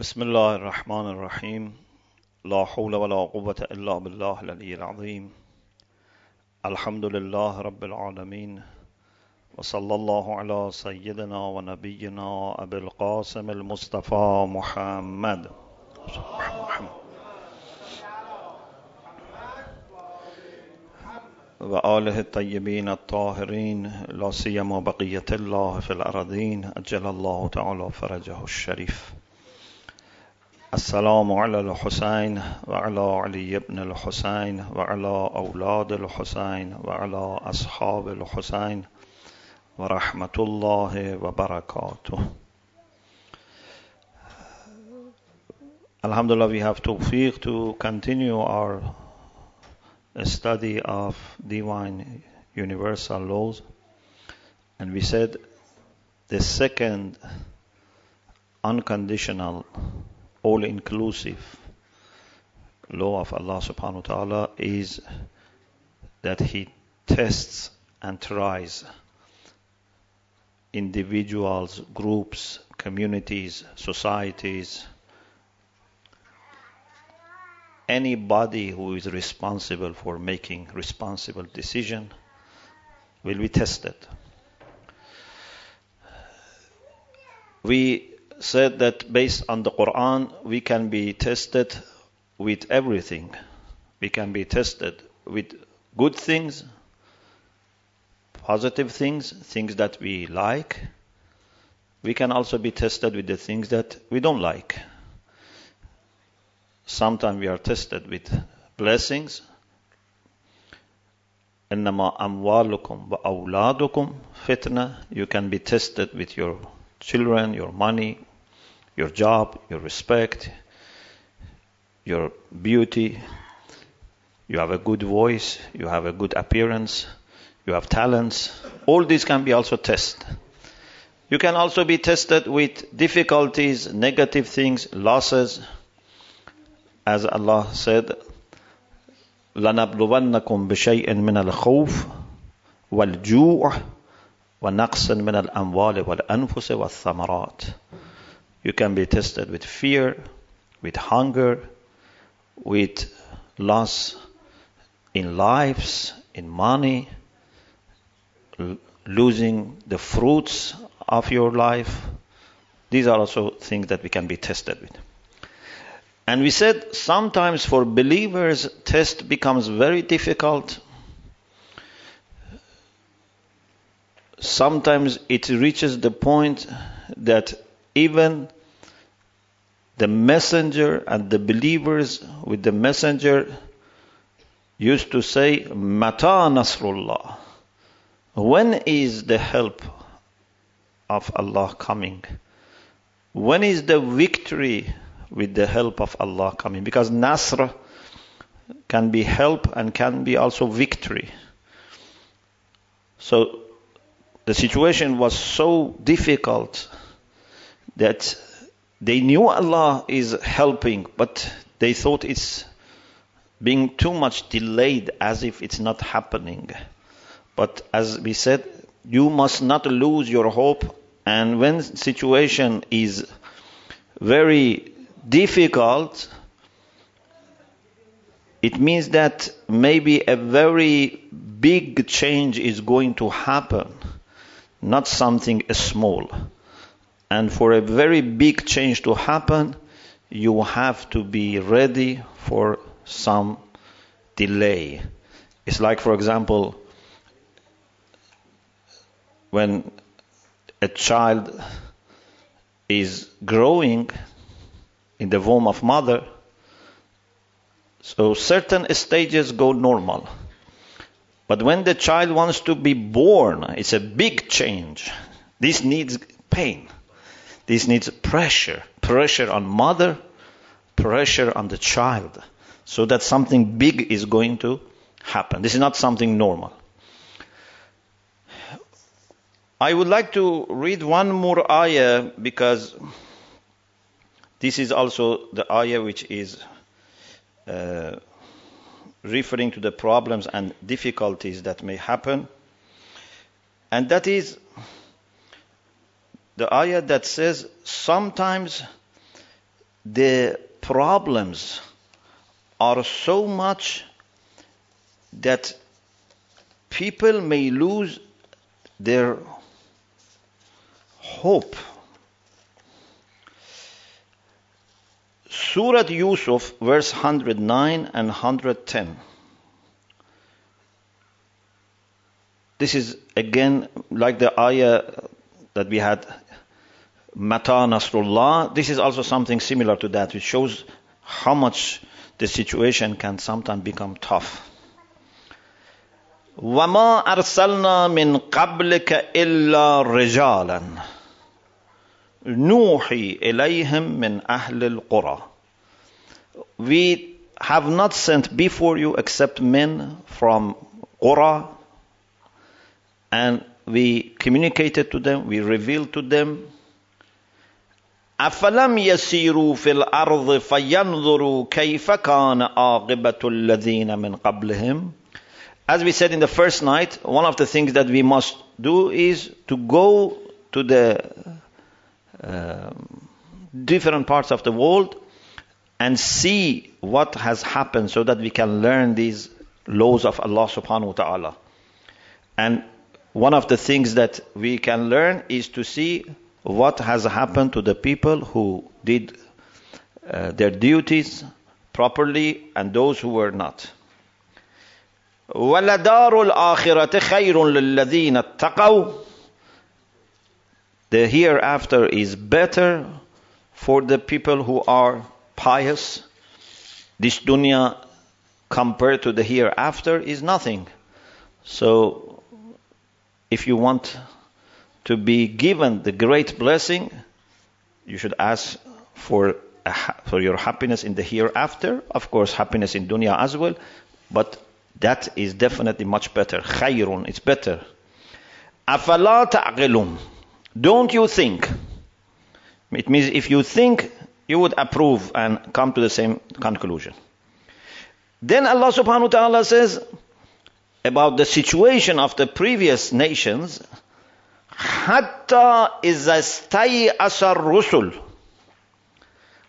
بسم الله الرحمن الرحيم. لا حول ولا قوة إلا بالله العلي العظيم. الحمد لله رب العالمين. وصلى الله على سيدنا ونبينا أبي القاسم المصطفى محمد. وآله الطيبين الطاهرين لا سيما بقية الله في الأرضين أجل الله تعالى فرجه الشريف. السلام على الحسين وعلى علي بن الحسين وعلى أولاد الحسين وعلى أصحاب الحسين ورحمة الله وبركاته Alhamdulillah, we have tawfiq to continue our study of divine universal laws. And we said the second unconditional, all inclusive law of Allah subhanahu wa ta'ala is that He tests and tries individuals, groups, communities, societies, anybody who is responsible for making responsible decision will be tested. We said that based on the Quran, we can be tested with everything. We can be tested with good things, positive things, things that we like. We can also be tested with the things that we don't like. Sometimes we are tested with blessings. إنما أموالكم وأولادكم فتنة. You can be tested with your children, your money, your job, your respect, your beauty. You have a good voice, you have a good appearance, you have talents. All these can be also tested. You can also be tested with difficulties, negative things, losses. As Allah said, لنبلونكم بشيء من الخوف والجوع ونقص من الأموال والأنفس والثمرات. You can be tested with fear, with hunger, with loss in lives, in money, losing the fruits of your life. These are also things that we can be tested with. And we said sometimes for believers, test becomes very difficult. Sometimes it reaches the point that even the messenger and the believers with the messenger used to say, Mata Nasrullah. When is the help of Allah coming? When is the victory with the help of Allah coming? Because Nasr can be help and can be also victory. So the situation was so difficult that they knew Allah is helping, but they thought it's being too much delayed as if it's not happening. But as we said, you must not lose your hope. And when situation is very difficult, it means that maybe a very big change is going to happen, not something small. And for a very big change to happen, you have to be ready for some delay. It's like, for example, when a child is growing in the womb of mother, so certain stages go normal. But when the child wants to be born, it's a big change. This needs pain. This needs pressure. Pressure on mother, pressure on the child. So that something big is going to happen. This is not something normal. I would like to read one more ayah because this is also the ayah which is uh, referring to the problems and difficulties that may happen. And that is the ayah that says sometimes the problems are so much that people may lose their hope. Surah Yusuf, verse 109 and 110. This is again like the ayah that we had, Mata Nasrullah. This is also something similar to that, which shows how much the situation can sometimes become tough. وما أرسلنا من قبلك إلا رجالا نوحي إليهم من أهل القرى We have not sent before you except men from Qura and we communicated to them, we revealed to them أفلم يسيروا في الأرض فينظروا كيف كان عاقبة الذين من قبلهم As we said in the first night, one of the things that we must do is to go to the uh, different parts of the world and see what has happened so that we can learn these laws of Allah subhanahu wa ta'ala. And one of the things that we can learn is to see what has happened to the people who did uh, their duties properly and those who were not. ولدار الآخرة خير للذين اتقوا The hereafter is better for the people who are pious. This dunya compared to the hereafter is nothing. So if you want to be given the great blessing, you should ask for for your happiness in the hereafter. Of course, happiness in dunya as well, but that is definitely much better. Khayrun, it's better. Afala ta'qilun. Don't you think? It means if you think, you would approve and come to the same conclusion. Then Allah subhanahu wa ta'ala says about the situation of the previous nations, حتى إذا استيأس الرسل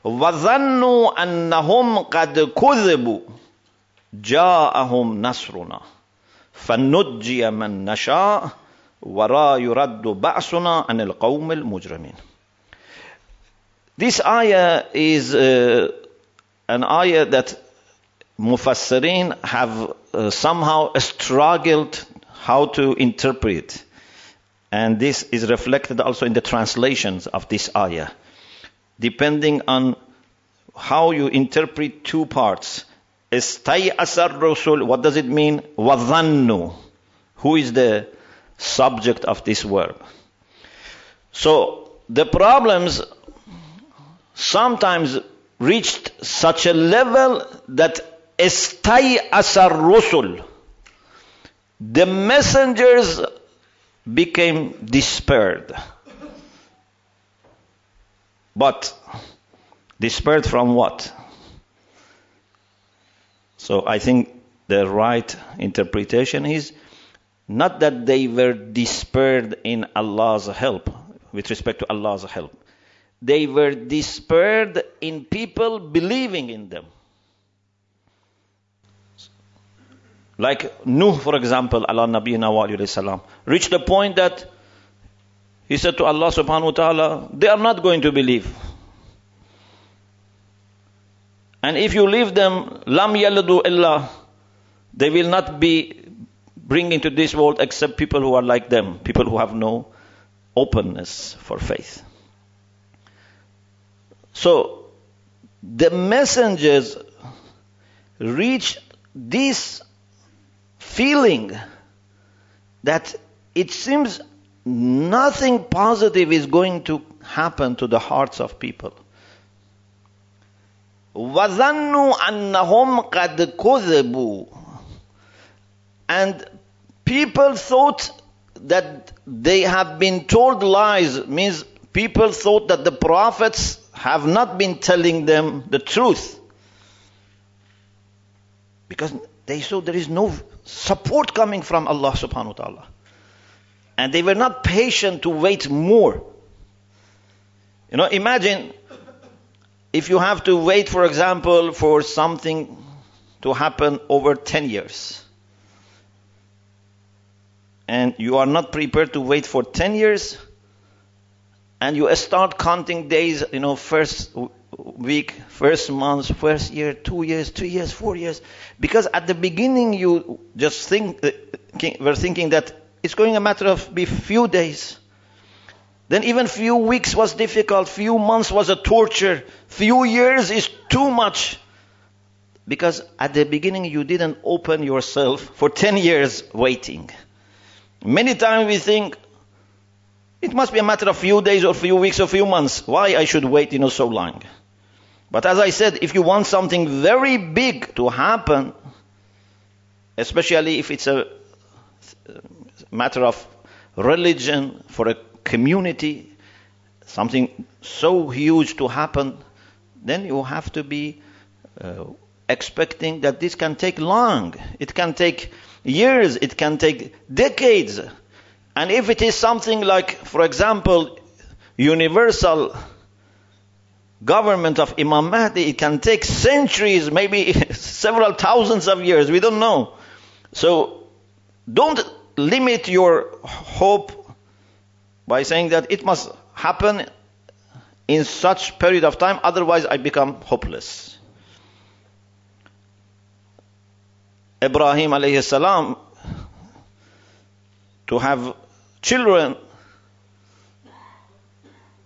وظنوا أنهم قد كذبوا جاءهم نصرنا فنجي من نشاء ولا يرد بأسنا عن القوم المجرمين This ayah is uh, an ayah that Mufassirin have uh, somehow struggled how to interpret. And this is reflected also in the translations of this ayah. Depending on how you interpret two parts. Istay'asar Rasul, what does it mean? Wadhannu. Who is the subject of this verb? So, the problems sometimes reached such a level that Istay'asar Rasul. The messengers became despaired. But despaired from what? So I think the right interpretation is not that they were despaired in Allah's help, with respect to Allah's help. They were despaired in people believing in them. Like Nuh, for example, Allah wa salam, reached the point that he said to Allah subhanahu wa ta'ala, they are not going to believe. And if you leave them, lam yaladu illa, they will not be bring into this world except people who are like them, people who have no openness for faith. So, the messengers reached this feeling that it seems nothing positive is going to happen to the hearts of people. وَظَنُّوا أَنَّهُمْ قَدْ كُذِبُوا And people thought that they have been told lies, means people thought that the prophets have not been telling them the truth. Because they saw there is no support coming from Allah subhanahu wa ta'ala. And they were not patient to wait more. You know, imagine if you have to wait, for example, for something to happen over 10 years, and you are not prepared to wait for 10 years, and you start counting days, you know, first week, first month, first year, two years, three years, four years, because at the beginning you just think, uh, were thinking that it's going a matter of be few days. Then even few weeks was difficult, few months was a torture, few years is too much. Because at the beginning you didn't open yourself for 10 years waiting. Many times we think it must be a matter of few days or few weeks or few months. Why I should wait, you know, so long? But as I said, if you want something very big to happen, especially if it's a matter of religion for a community, something so huge to happen, then you have to be uh, expecting that this can take long. It can take years. It can take decades. And if it is something like, for example, universal government of Imam Mahdi, it can take centuries, maybe several thousands of years. We don't know. So don't limit your hope by saying that it must happen in such period of time, otherwise I become hopeless. Ibrahim alayhi salam to have children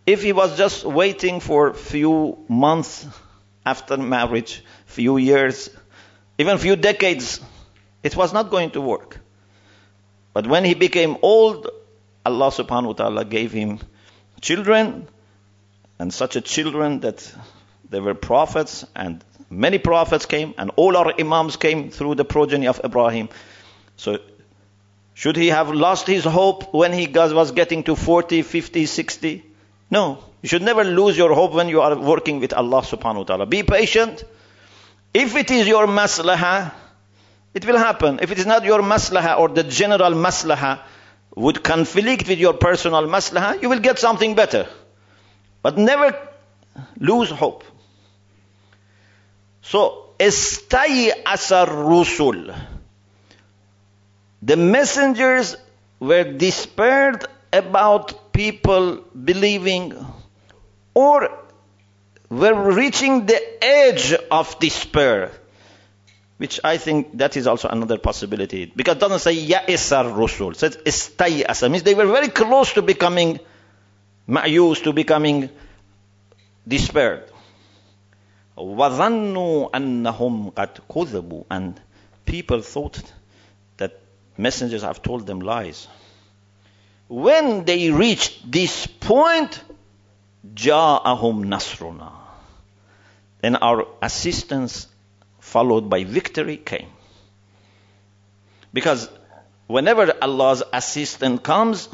if he was just waiting for few months after marriage, few years, even few decades, it was not going to work. But when he became old, Allah subhanahu wa ta'ala gave him children, and such a children that they were prophets, and many prophets came, and all our imams came through the progeny of Ibrahim. So, should he have lost his hope when he was getting to 40, 50, 60? No. You should never lose your hope when you are working with Allah subhanahu wa ta'ala. Be patient. If it is your maslahah, it will happen. If it is not your maslahah or the general maslahah would conflict with your personal maslahah, you will get something better. But never lose hope. So, estay asar rusul. The messengers were despaired about people believing or were reaching the edge of despair which I think that is also another possibility. Because it doesn't say Ya'isar Rusul, it says Istayasa. Means they were very close to becoming ma'yus, to becoming despaired. وَظَنُّوا أَنَّهُمْ قَدْ كُذِبُوا And people thought that messengers have told them lies. when they reached this point, Ja'ahum Nasruna. Then our assistance, followed by victory, came. Because whenever Allah's assistance comes,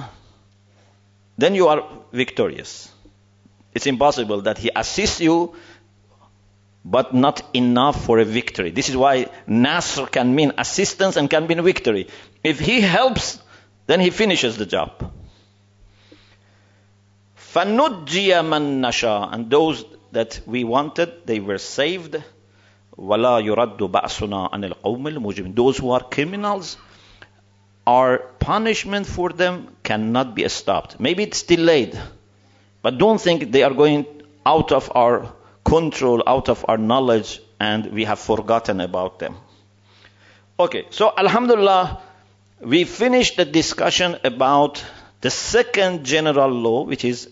then you are victorious. It's impossible that He assists you, but not enough for a victory. This is why Nasr can mean assistance and can mean victory. If He helps, then He finishes the job. فَنُجِّيَ مَن نَشَاء And those that we wanted, they were saved. وَلَا يُرَدُّ بَأْسُنَا عَنِ الْقَوْمِ الْمُجْرِمِينَ Those who are criminals, our punishment for them cannot be stopped. Maybe it's delayed, but don't think they are going out of our control, out of our knowledge, and we have forgotten about them. Okay, so Alhamdulillah, we finished the discussion about the second general law, which is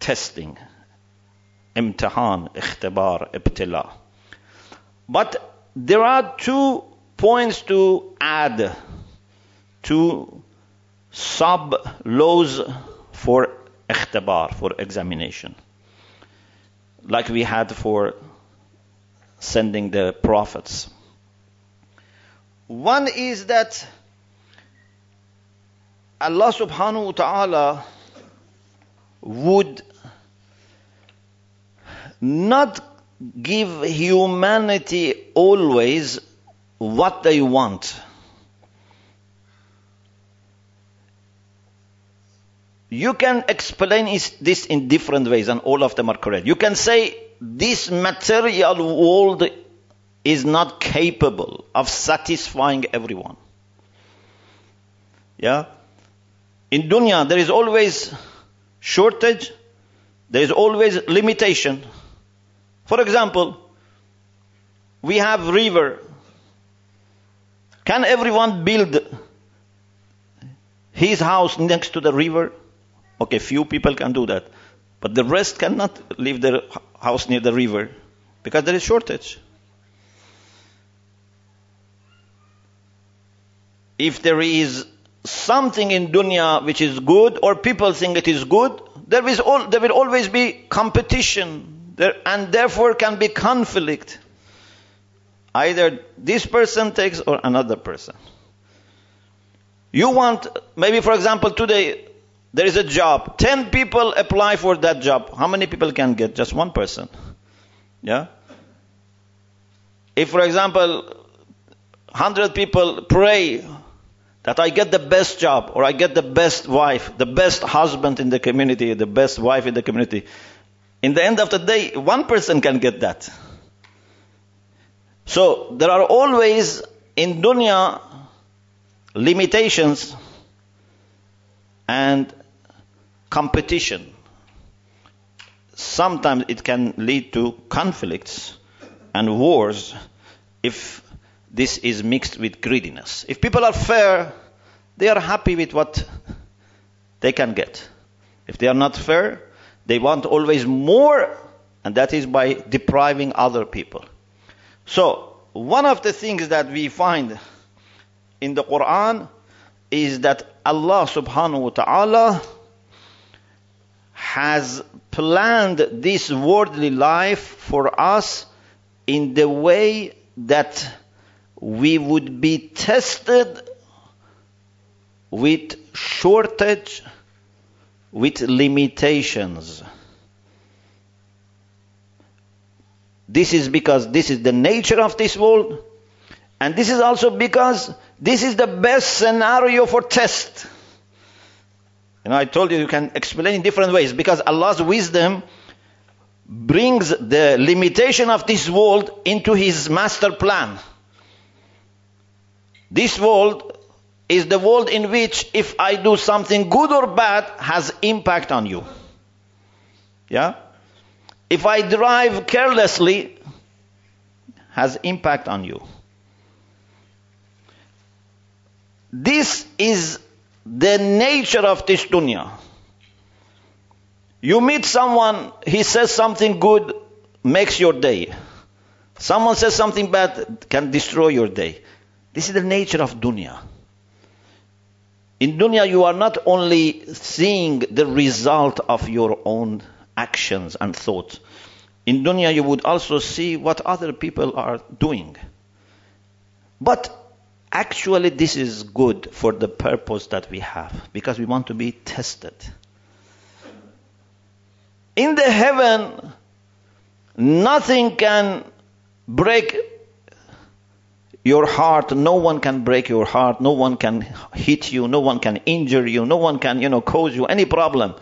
testing. Imtihan, ikhtibar, ibtila. But there are two points to add, to sub laws for ikhtibar, for examination. Like we had for sending the prophets. One is that Allah subhanahu wa ta'ala would not give humanity always what they want. You can explain this in different ways, and all of them are correct. You can say this material world is not capable of satisfying everyone. Yeah? In dunya, there is always shortage, there is always limitation. For example, we have river. Can everyone build his house next to the river? Okay, few people can do that. But the rest cannot leave their house near the river because there is shortage. If there is something in dunya which is good or people think it is good, there, is all, there will always be competition there, and therefore can be conflict. Either this person takes or another person. You want, maybe for example, today there is a job. Ten people apply for that job. How many people can get? Just one person. Yeah? If, for example, 100 people pray that I get the best job or I get the best wife, the best husband in the community, the best wife in the community, in the end of the day, one person can get that. So there are always in dunya limitations and competition. Sometimes it can lead to conflicts and wars if this is mixed with greediness. If people are fair, they are happy with what they can get. If they are not fair, they want always more, and that is by depriving other people. So, one of the things that we find in the Quran is that Allah subhanahu wa ta'ala has planned this worldly life for us in the way that we would be tested with shortage, with limitations. This is because this is the nature of this world, and this is also because this is the best scenario for test. Know, I told you you can explain in different ways because Allah's wisdom brings the limitation of this world into His master plan. This world is the world in which if I do something good or bad has impact on you. Yeah? If I drive carelessly has impact on you. This is the nature of this dunya. You meet someone, he says something good, makes your day. Someone says something bad, can destroy your day. This is the nature of dunya. In dunya, you are not only seeing the result of your own actions and thoughts. In dunya, you would also see what other people are doing. But Actually, this is good for the purpose that we have because we want to be tested. In the heaven, nothing can break your heart. No one can break your heart. No one can hit you. No one can injure you. No one can, you know, cause you any problem.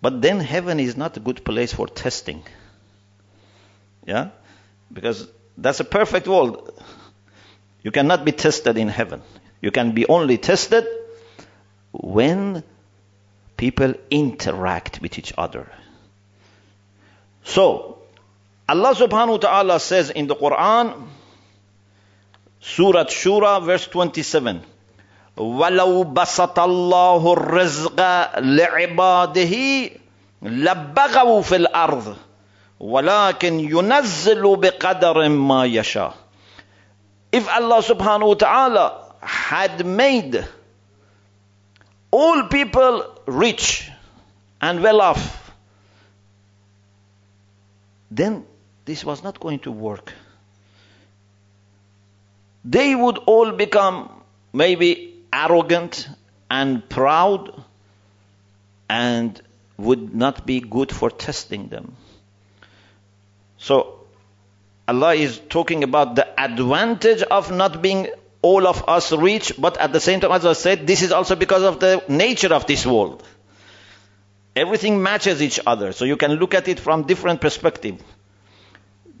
But then heaven is not a good place for testing. Yeah? Because that's a perfect world. You cannot be tested in heaven. You can be only tested when people interact with each other. So, Allah subhanahu wa ta'ala says in the Quran, Surah Shura, verse 27, وَلَوْ بَسَطَ اللَّهُ الرِّزْقَ لِعِبَادِهِ لَبَّغَوْا فِي الْأَرْضِ ولكن ينزل بقدر ما يشاء if Allah subhanahu wa ta'ala had made all people rich and well off, then this was not going to work. They would all become maybe arrogant and proud and would not be good for testing them. So Allah is talking about the advantage of not being all of us rich, but at the same time, as I said, this is also because of the nature of this world. Everything matches each other, so you can look at it from different perspective.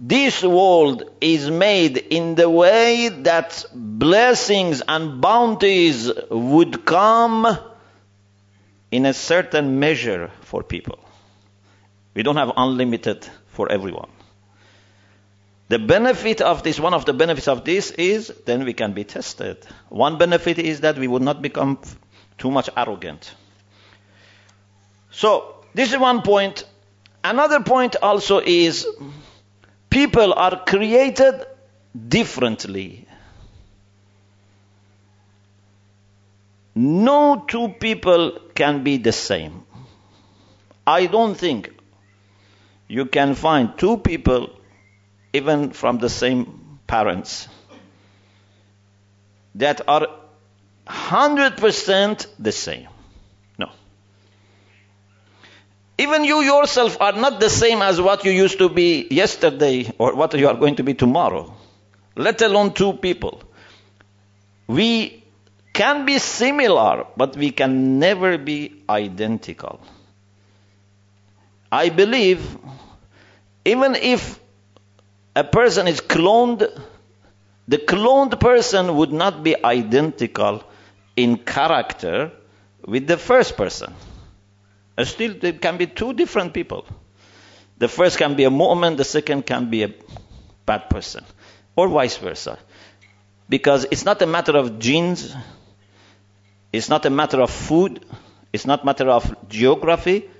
This world is made in the way that blessings and bounties would come in a certain measure for people. We don't have unlimited for everyone. The benefit of this, one of the benefits of this is then we can be tested. One benefit is that we would not become too much arrogant. So, this is one point. Another point also is people are created differently. No two people can be the same. I don't think you can find two people even from the same parents that are 100% the same. No. Even you yourself are not the same as what you used to be yesterday or what you are going to be tomorrow, let alone two people. We can be similar, but we can never be identical. I believe even if a person is cloned, the cloned person would not be identical in character with the first person. Uh, still, there can be two different people. The first can be a mu'min, the second can be a bad person, or vice versa. Because it's not a matter of genes, it's not a matter of food, it's not a matter of geography,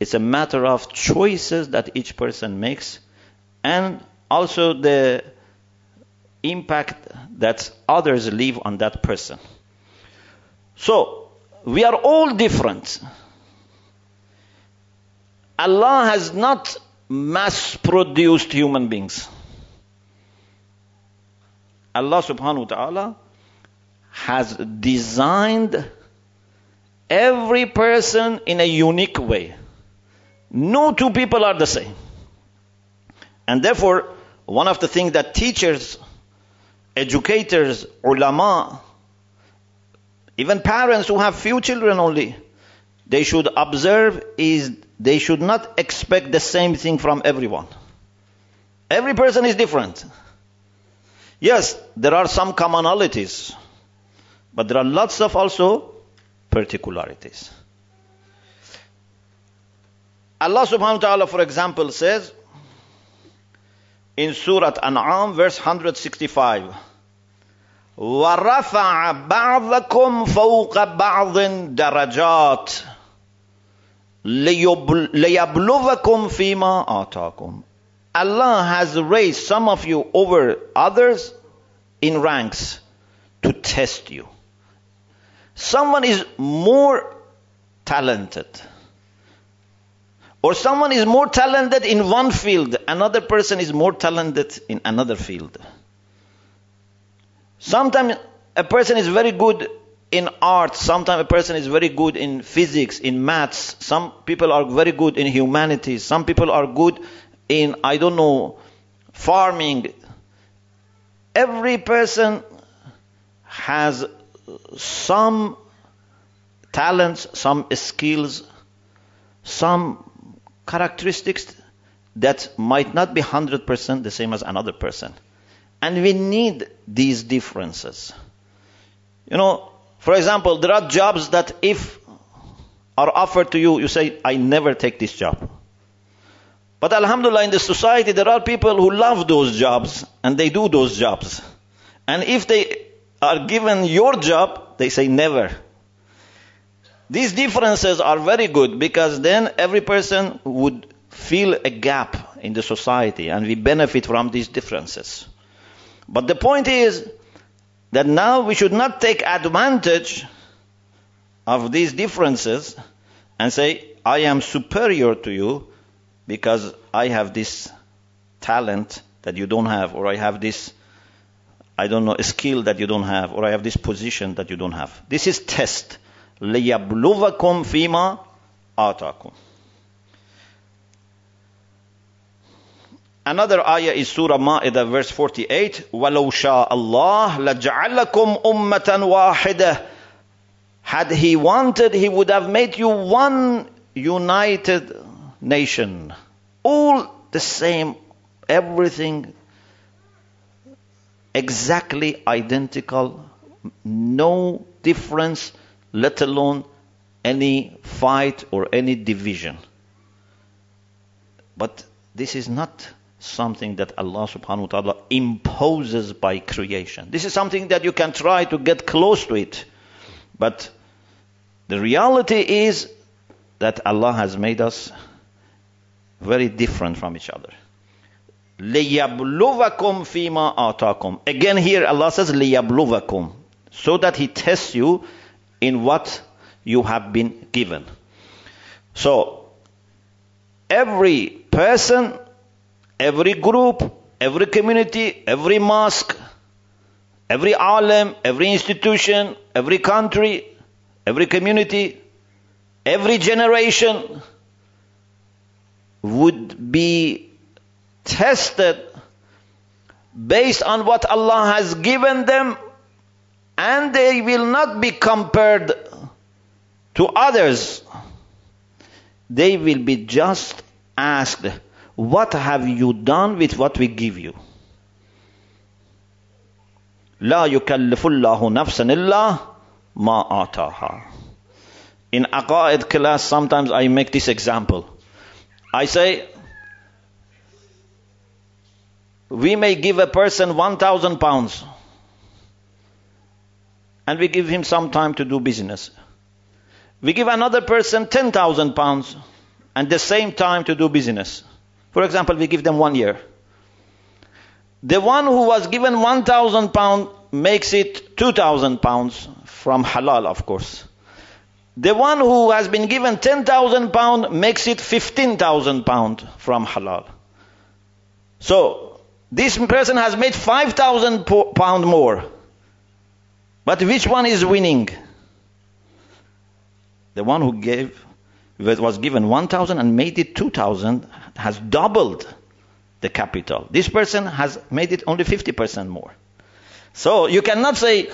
it's a matter of choices that each person makes and also the impact that others leave on that person. So, we are all different. Allah has not mass produced human beings. Allah subhanahu wa ta'ala has designed every person in a unique way. No two people are the same. And therefore, one of the things that teachers, educators, ulama, even parents who have few children only, they should observe is they should not expect the same thing from everyone. Every person is different. Yes, there are some commonalities, but there are lots of also particularities. Allah subhanahu wa ta'ala, for example, says in Surah An'am, verse 165, وَرَفَعَ بَعْضَكُمْ فَوْقَ بَعْضٍ دَرَجَاتٍ لِيَبْلُوَكُمْ فِيمَا آتَاكُمْ Allah has raised some of you over others in ranks to test you. Someone is more talented or someone is more talented in one field, another person is more talented in another field. Sometimes a person is very good in art, sometimes a person is very good in physics, in maths, some people are very good in humanities, some people are good in, I don't know, farming. Every person has some talents, some skills, some characteristics that might not be 100% the same as another person. And we need these differences. You know, for example, there are jobs that if are offered to you, you say, I never take this job. But Alhamdulillah, in the society, there are people who love those jobs and they do those jobs. And if they are given your job, they say never. These differences are very good because then every person would feel a gap in the society and we benefit from these differences. But the point is that now we should not take advantage of these differences and say, I am superior to you because I have this talent that you don't have, or I have this, I don't know, skill that you don't have, or I have this position that you don't have. This is test. لِيَبْلُوَكُمْ فِيمَا آتَاكُمْ Another ayah is Surah Ma'idah verse 48. وَلَوْ شَاءَ اللَّهِ لَجَعَلَكُمْ أُمَّةً وَاحِدَةً Had He wanted, He would have made you one united nation. All the same Everything exactly identical, no difference, let alone any fight or any division. But this is not something that Allah subhanahu wa ta'ala imposes by creation. This is something that you can try to get close to it. But the reality is that Allah has made us very different from each other. لِيَبْلُوَكُمْ فِيمَا آتَاكُمْ Again here Allah says لِيَبْلُوَكُمْ So that He tests you in what you have been given. So, every person, every group, every community, every mosque, every alim, every institution, every country, every community, every generation would be tested based on what Allah has given them and they will not be compared to others. They will be just asked, what have you done with what we give you? لا يكلف الله نفسا إلا ما آتاها. In Aqaid class, sometimes I make this example. I say, we may give a person 1,000 pounds and we give him some time to do business. We give another person 10,000 pounds and the same time to do business. For example, we give them one year. The one who was given 1,000 pounds makes it 2,000 pounds from halal, of course. The one who has been given 10,000 pounds makes it 15,000 pounds from halal. So, this person has made 5,000 pound more. But which one is winning? The one who gave, was given 1,000 and made it 2,000 has doubled the capital. This person has made it only 50% more. So you cannot say,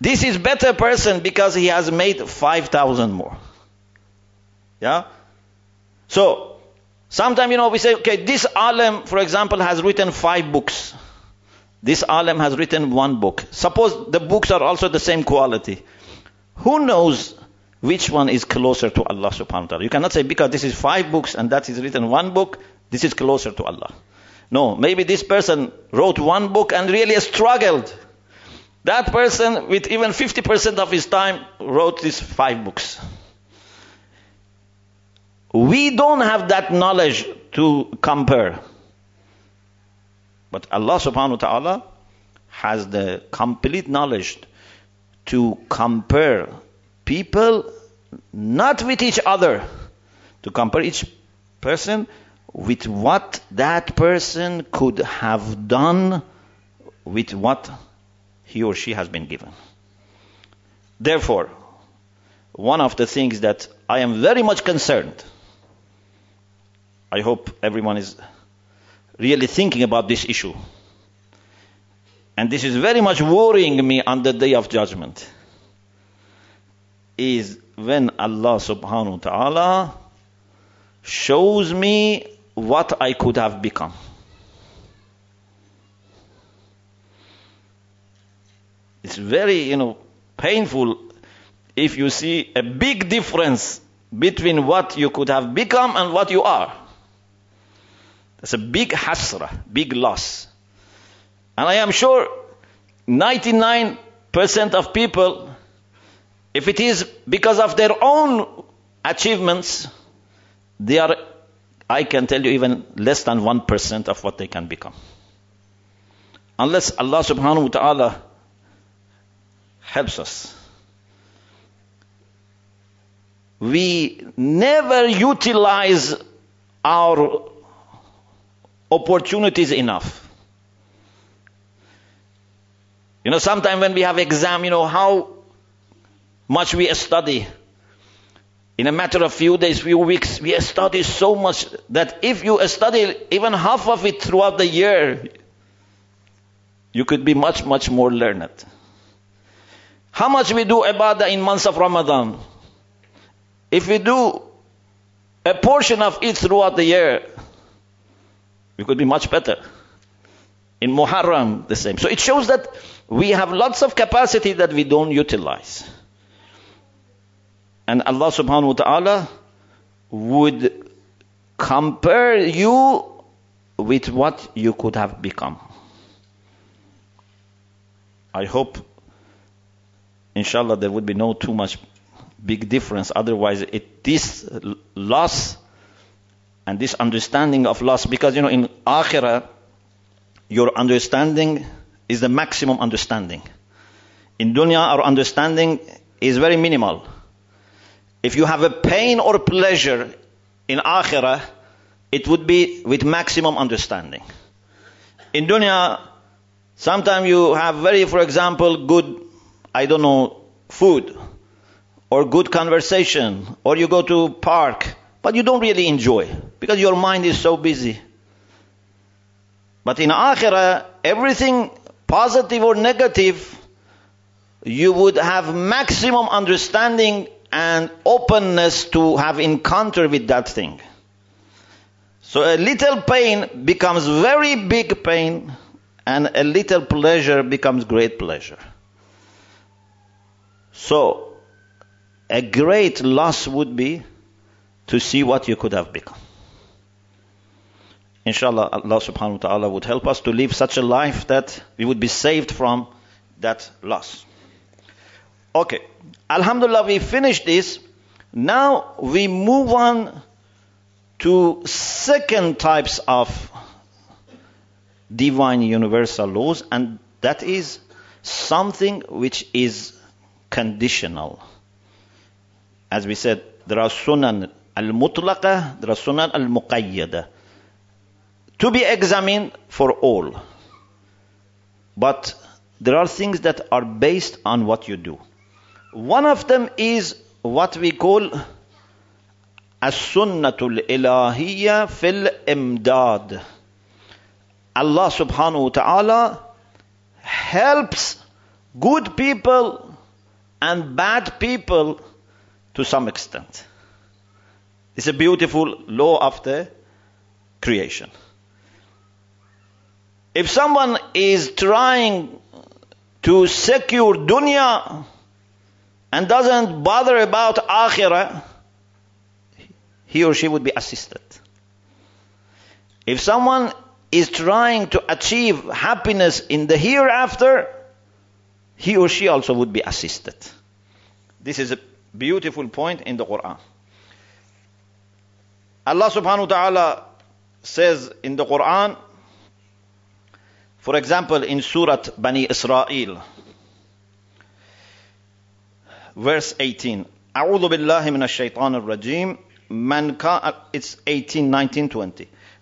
this is better person because he has made 5,000 more. Yeah? So, Sometimes, you know, we say, okay, this alim, for example, has written five books. This alim has written one book. Suppose the books are also the same quality. Who knows which one is closer to Allah subhanahu wa ta'ala? You cannot say because this is five books and that is written one book, this is closer to Allah. No, maybe this person wrote one book and really struggled. That person, with even 50% of his time, wrote these five books. We don't have that knowledge to compare. But Allah subhanahu wa ta'ala has the complete knowledge to compare people not with each other, to compare each person with what that person could have done with what he or she has been given. Therefore, one of the things that I am very much concerned I hope everyone is really thinking about this issue. And this is very much worrying me on the day of judgment. Is when Allah subhanahu wa ta'ala shows me what I could have become. It's very, you know, painful if you see a big difference between what you could have become and what you are. That's a big hasra, big loss. And I am sure 99% of people, if it is because of their own achievements, they are, I can tell you, even less than 1% of what they can become. Unless Allah subhanahu wa ta'ala helps us. We never utilize our opportunities enough. You know, sometimes when we have exam, you know, how much we study. In a matter of few days, few weeks, we study so much that if you study even half of it throughout the year, you could be much, much more learned. How much we do ibadah in months of Ramadan? If we do a portion of it throughout the year, We could be much better. In Muharram, the same. So it shows that we have lots of capacity that we don't utilize. And Allah subhanahu wa ta'ala would compare you with what you could have become. I hope, inshallah, there would be no too much big difference. Otherwise, it, this loss and this understanding of loss, because you know, in akhirah, your understanding is the maximum understanding. In dunya, our understanding is very minimal. If you have a pain or pleasure in akhirah, it would be with maximum understanding. In dunya, sometimes you have very, for example, good, I don't know, food, or good conversation, or you go to park, but you don't really enjoy, because your mind is so busy. But in akhirah, everything positive or negative, you would have maximum understanding and openness to have encounter with that thing. So a little pain becomes very big pain and a little pleasure becomes great pleasure. So a great loss would be to see what you could have become. Inshallah, Allah subhanahu wa ta'ala would help us to live such a life that we would be saved from that loss. Okay. Alhamdulillah, we finished this. Now we move on to second types of divine universal laws, and that is something which is conditional. As we said, there are sunan al-mutlaqa, there are sunan al-muqayyada. To be examined for all. But there are things that are based on what you do. One of them is what we call السنة الإلهية في الإمداد Allah subhanahu wa ta'ala helps good people and bad people to some extent. It's a beautiful law of the creation. If someone is trying to secure dunya and doesn't bother about akhirah, he or she would be assisted. If someone is trying to achieve happiness in the hereafter, he or she also would be assisted. This is a beautiful point in the Quran. Allah subhanahu wa ta'ala says in the Quran, for example, in Surah Bani Israel, verse 18, أعوذ بالله من الشيطان الرجيم من كان it's 18 19 20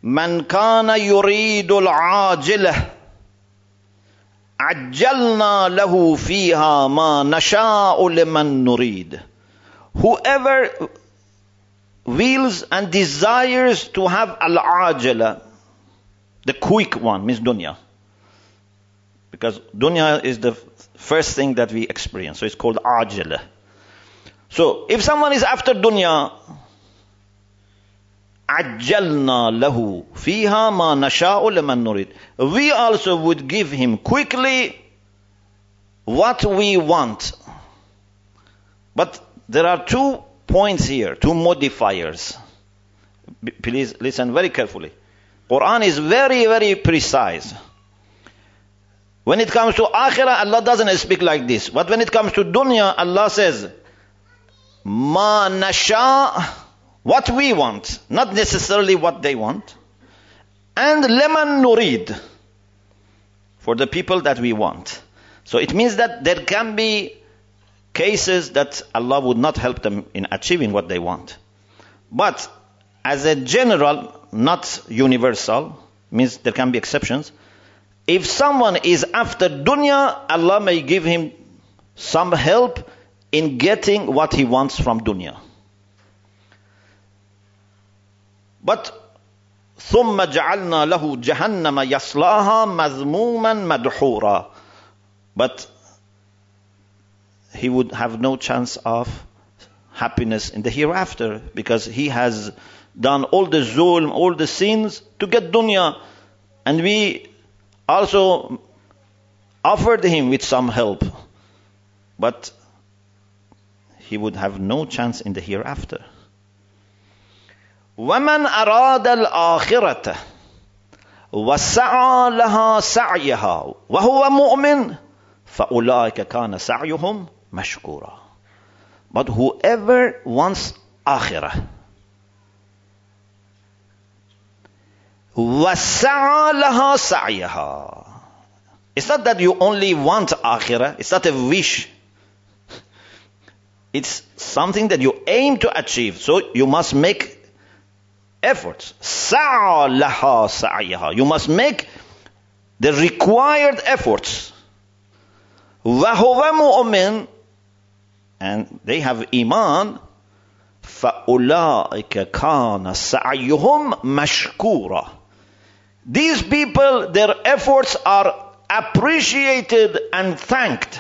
من كان يريد العاجله عجلنا له فيها ما نشاء لمن نريد whoever wills and desires to have al-ajala the quick one means dunya because dunya is the first thing that we experience so it's called ajala so if someone is after dunya عجلنا له فيها ما نشاء لمن نريد we also would give him quickly what we want but there are two points here two modifiers please listen very carefully quran is very very precise when it comes to akhirah allah doesn't speak like this but when it comes to dunya allah says ma nasha what we want, not necessarily what they want. And leman nurid, for the people that we want. So it means that there can be cases that Allah would not help them in achieving what they want. But as a general, not universal, means there can be exceptions. If someone is after dunya, Allah may give him some help in getting what he wants from dunya. But ثم جعلنا له جهنم يصلاها مذموما مدحورا but he would have no chance of happiness in the hereafter because he has done all the zulm, all the sins to get dunya. And we also offered him with some help, but he would have no chance in the hereafter. ومن أراد الآخرة وسعى لها سعيها وهو مؤمن فأولئك كان سعيهم مشكورا But whoever wants akhirah وسعى لها سعيها It's not that you only want akhirah, it's not a wish. It's something that you aim to achieve. So you must make efforts. Sa'a laha sa'yaha. You must make the required efforts. وَهُوَ مُؤْمِنٌ And they have iman. فَأُولَٰئِكَ كَانَ سَعْيُهُمْ مَشْكُورًا These people, their efforts are appreciated and thanked.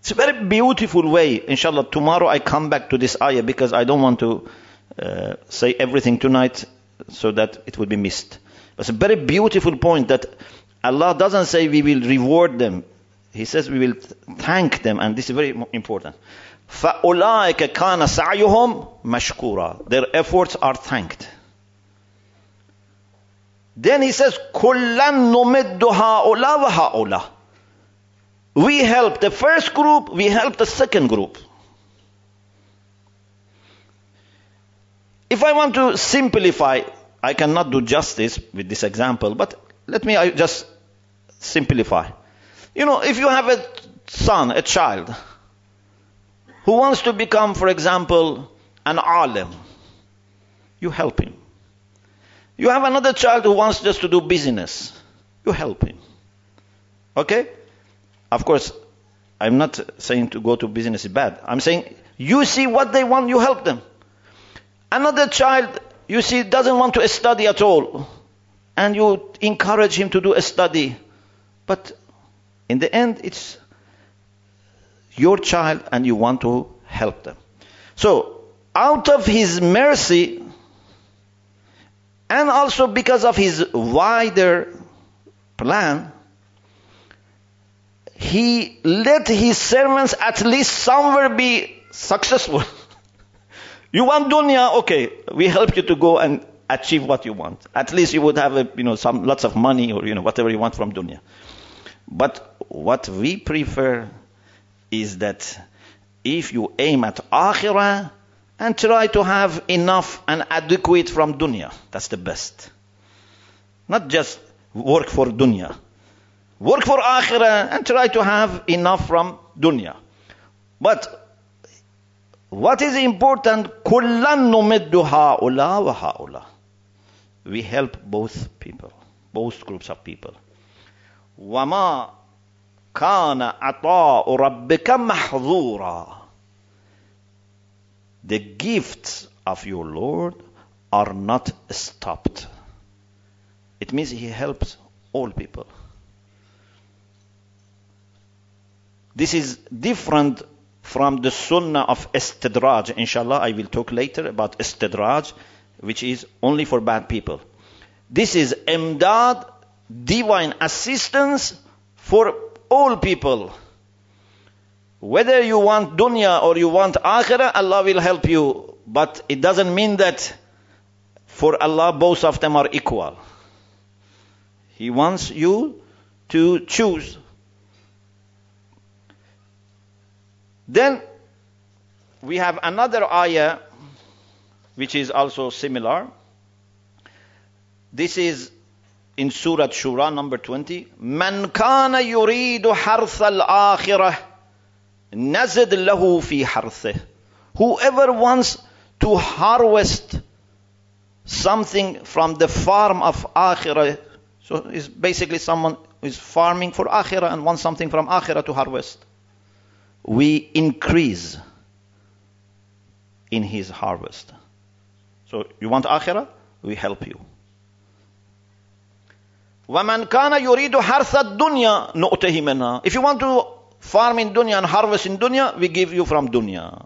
It's a very beautiful way. Inshallah, tomorrow I come back to this ayah because I don't want to uh, say everything tonight so that it will be missed. It's a very beautiful point that Allah doesn't say we will reward them. He says we will thank them, and this is very important. فَأُولَٰئِكَ كَانَ سَعْيُهُمْ مَشْكُورًا Their efforts are thanked. Then he says, Kullan numiddu ha'ula wa ha'ula. We help the first group, we help the second group. If I want to simplify, I cannot do justice with this example, but let me just simplify. You know, if you have a son, a child, who wants to become, for example, an alim, you help him. You have another child who wants just to do business, you help him. Okay? Of course, I'm not saying to go to business is bad. I'm saying you see what they want, you help them. Another child, you see, doesn't want to study at all. And you encourage him to do a study. But in the end, it's your child and you want to help them. So, out of his mercy, and also because of his wider plan, he let his servants at least somewhere be successful. You want dunya? Okay, we help you to go and achieve what you want. At least you would have, a, you know, some lots of money or you know whatever you want from dunya. But what we prefer is that if you aim at akhirah and try to have enough and adequate from dunya, that's the best. Not just work for dunya. Work for akhirah and try to have enough from dunya. But what is important? كُلًّا نُمِدُّ هَؤُلَاء وَهَؤُلَاء We help both people, both groups of people. وَمَا كَانَ عَطَاءُ رَبِّكَ مَحْظُورًا the gifts of your Lord are not stopped. It means He helps all people. This is different from the sunnah of istidraj. Inshallah, I will talk later about istidraj, which is only for bad people. This is imdad, divine assistance for all people. Whether you want dunya or you want akhirah, Allah will help you. But it doesn't mean that for Allah both of them are equal. He wants you to choose. Then we have another ayah which is also similar. This is in Surah Shura number 20. Man kana yuridu harth al-akhirah نزد له في حرثه. Whoever wants to harvest something from the farm of akhirah, so it's basically someone who is farming for akhirah and wants something from akhirah to harvest we increase in his harvest. So you want akhirah? We help you. وَمَنْ كَانَ يُرِيدُ حَرْثَ الدُّنْيَا نُؤْتِهِ مِنْهَا If you want to farm in dunya and harvest in dunya, we give you from dunya.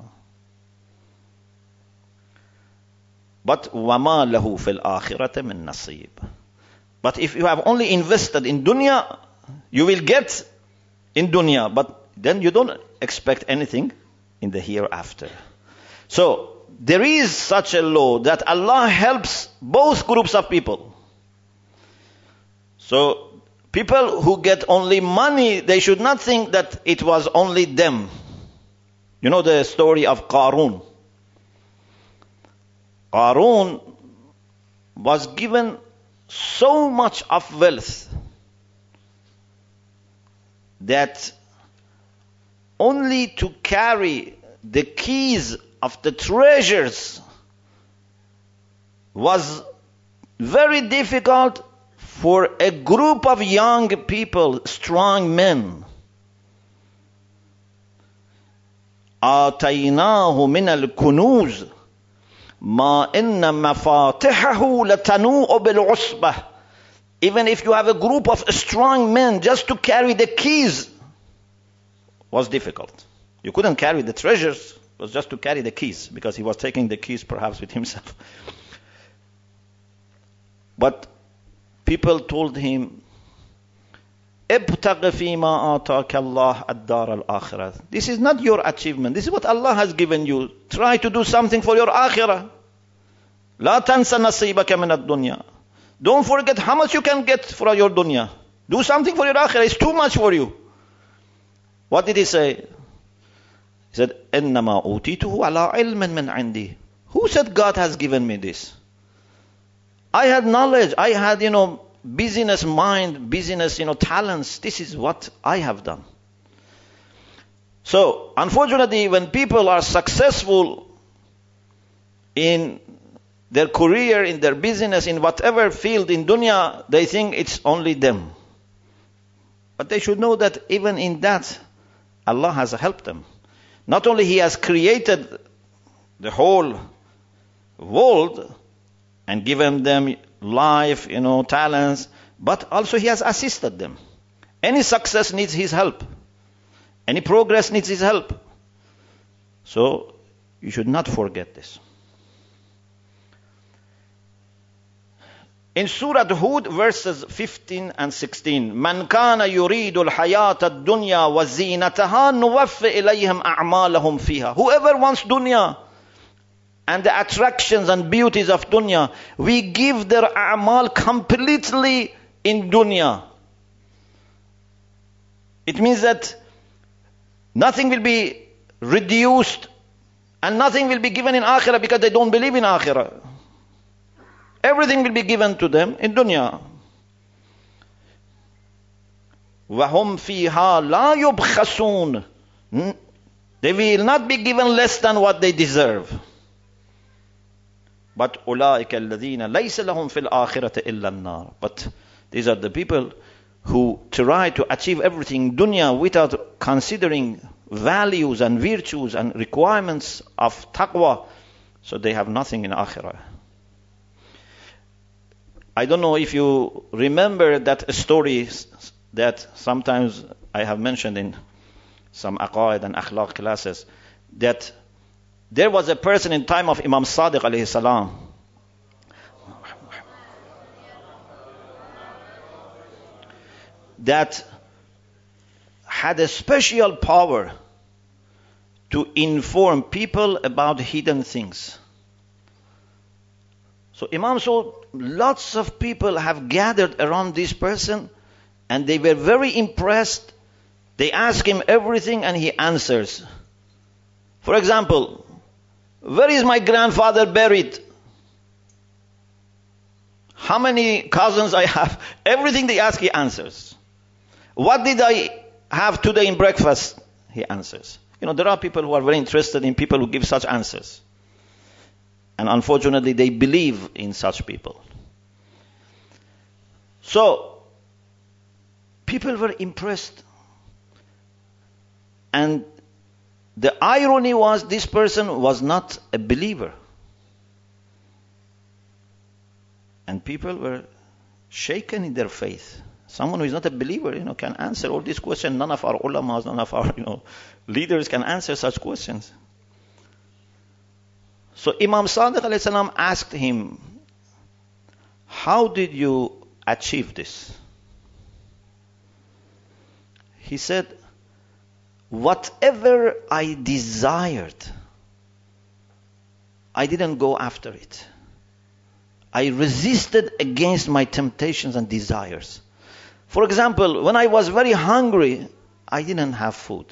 But وَمَا لَهُ فِي الْآخِرَةِ مِنْ نَصِيبٍ But if you have only invested in dunya, you will get in dunya, but then you don't expect anything in the hereafter. So, there is such a law that Allah helps both groups of people. So, people who get only money, they should not think that it was only them. You know the story of Qarun. Qarun was given so much of wealth that only to carry the keys of the treasures was very difficult for a group of young people, strong men. آتيناه من الكنوز ما إن مفاتحه لتنوء بالعصبة Even if you have a group of strong men, just to carry the keys was difficult. You couldn't carry the treasures, it was just to carry the keys, because he was taking the keys perhaps with himself. But people told him, ابتغ فيما آتاك الله الدار الآخرة. This is not your achievement. This is what Allah has given you. Try to do something for your akhirah. لا تنس نصيبك من الدنيا. Don't forget how much you can get for your dunya. Do something for your akhirah. It's too much for you. What did he say? He said, إنما أوتيته على علم من عندي. Who said God has given me this? I had knowledge. I had, you know, business mind, business, you know, talents. This is what I have done. So, unfortunately, when people are successful in their career, in their business, in whatever field in dunya, they think it's only them. But they should know that even in that, Allah has helped them. Not only He has created the whole world and given them life, you know, talents, but also He has assisted them. Any success needs His help. Any progress needs His help. So, you should not forget this. In Surah Hud, verses 15 and 16, من كان يريد الحياة الدنيا وزينتها نوفي إليهم أعمالهم فيها. Whoever wants dunya and the attractions and beauties of dunya, we give their a'mal completely in dunya. It means that nothing will be reduced and nothing will be given in akhirah because they don't believe in akhirah. Everything will be given to them in dunya. وَهُمْ فِيهَا لَا يُبْخَسُونَ They will not be given less than what they deserve. But أُولَٰئِكَ الَّذِينَ لَيْسَ لَهُمْ فِي الْآخِرَةِ إِلَّا النَّارِ But these are the people who try to achieve everything dunya without considering values and virtues and requirements of taqwa. So they have nothing in akhirah. I don't know if you remember that story that sometimes I have mentioned in some aqaid and akhlaq classes that there was a person in time of Imam Sadiq alayhi salam that had a special power to inform people about hidden things. So Imam saw lots of people have gathered around this person and they were very impressed. They ask him everything and he answers. For example, where is my grandfather buried? How many cousins I have? Everything they ask, he answers. What did I have today in breakfast? He answers. You know, there are people who are very interested in people who give such answers. And unfortunately, they believe in such people. So, people were impressed. And the irony was this person was not a believer. And people were shaken in their faith. Someone who is not a believer, you know, can answer all these questions. None of our ulamas, none of our, you know, leaders can answer such questions. So Imam Sadiq salam asked him, how did you achieve this? He said, Whatever I desired, I didn't go after it. I resisted against my temptations and desires. For example, when I was very hungry, I didn't have food.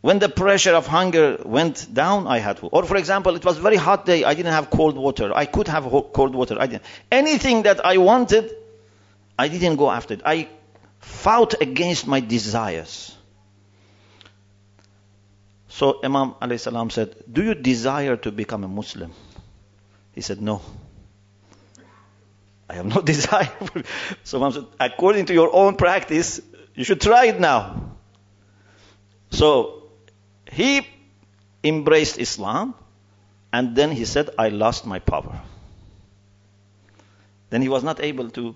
When the pressure of hunger went down, I had food. Or for example, it was very hot day, I didn't have cold water. I could have cold water. I didn't. Anything that I wanted, I didn't go after it. I fought against my desires. So Imam salam said, Do you desire to become a Muslim? He said, No. I have no desire. so Imam said, According to your own practice, you should try it now. So he embraced Islam and then he said, I lost my power. Then he was not able to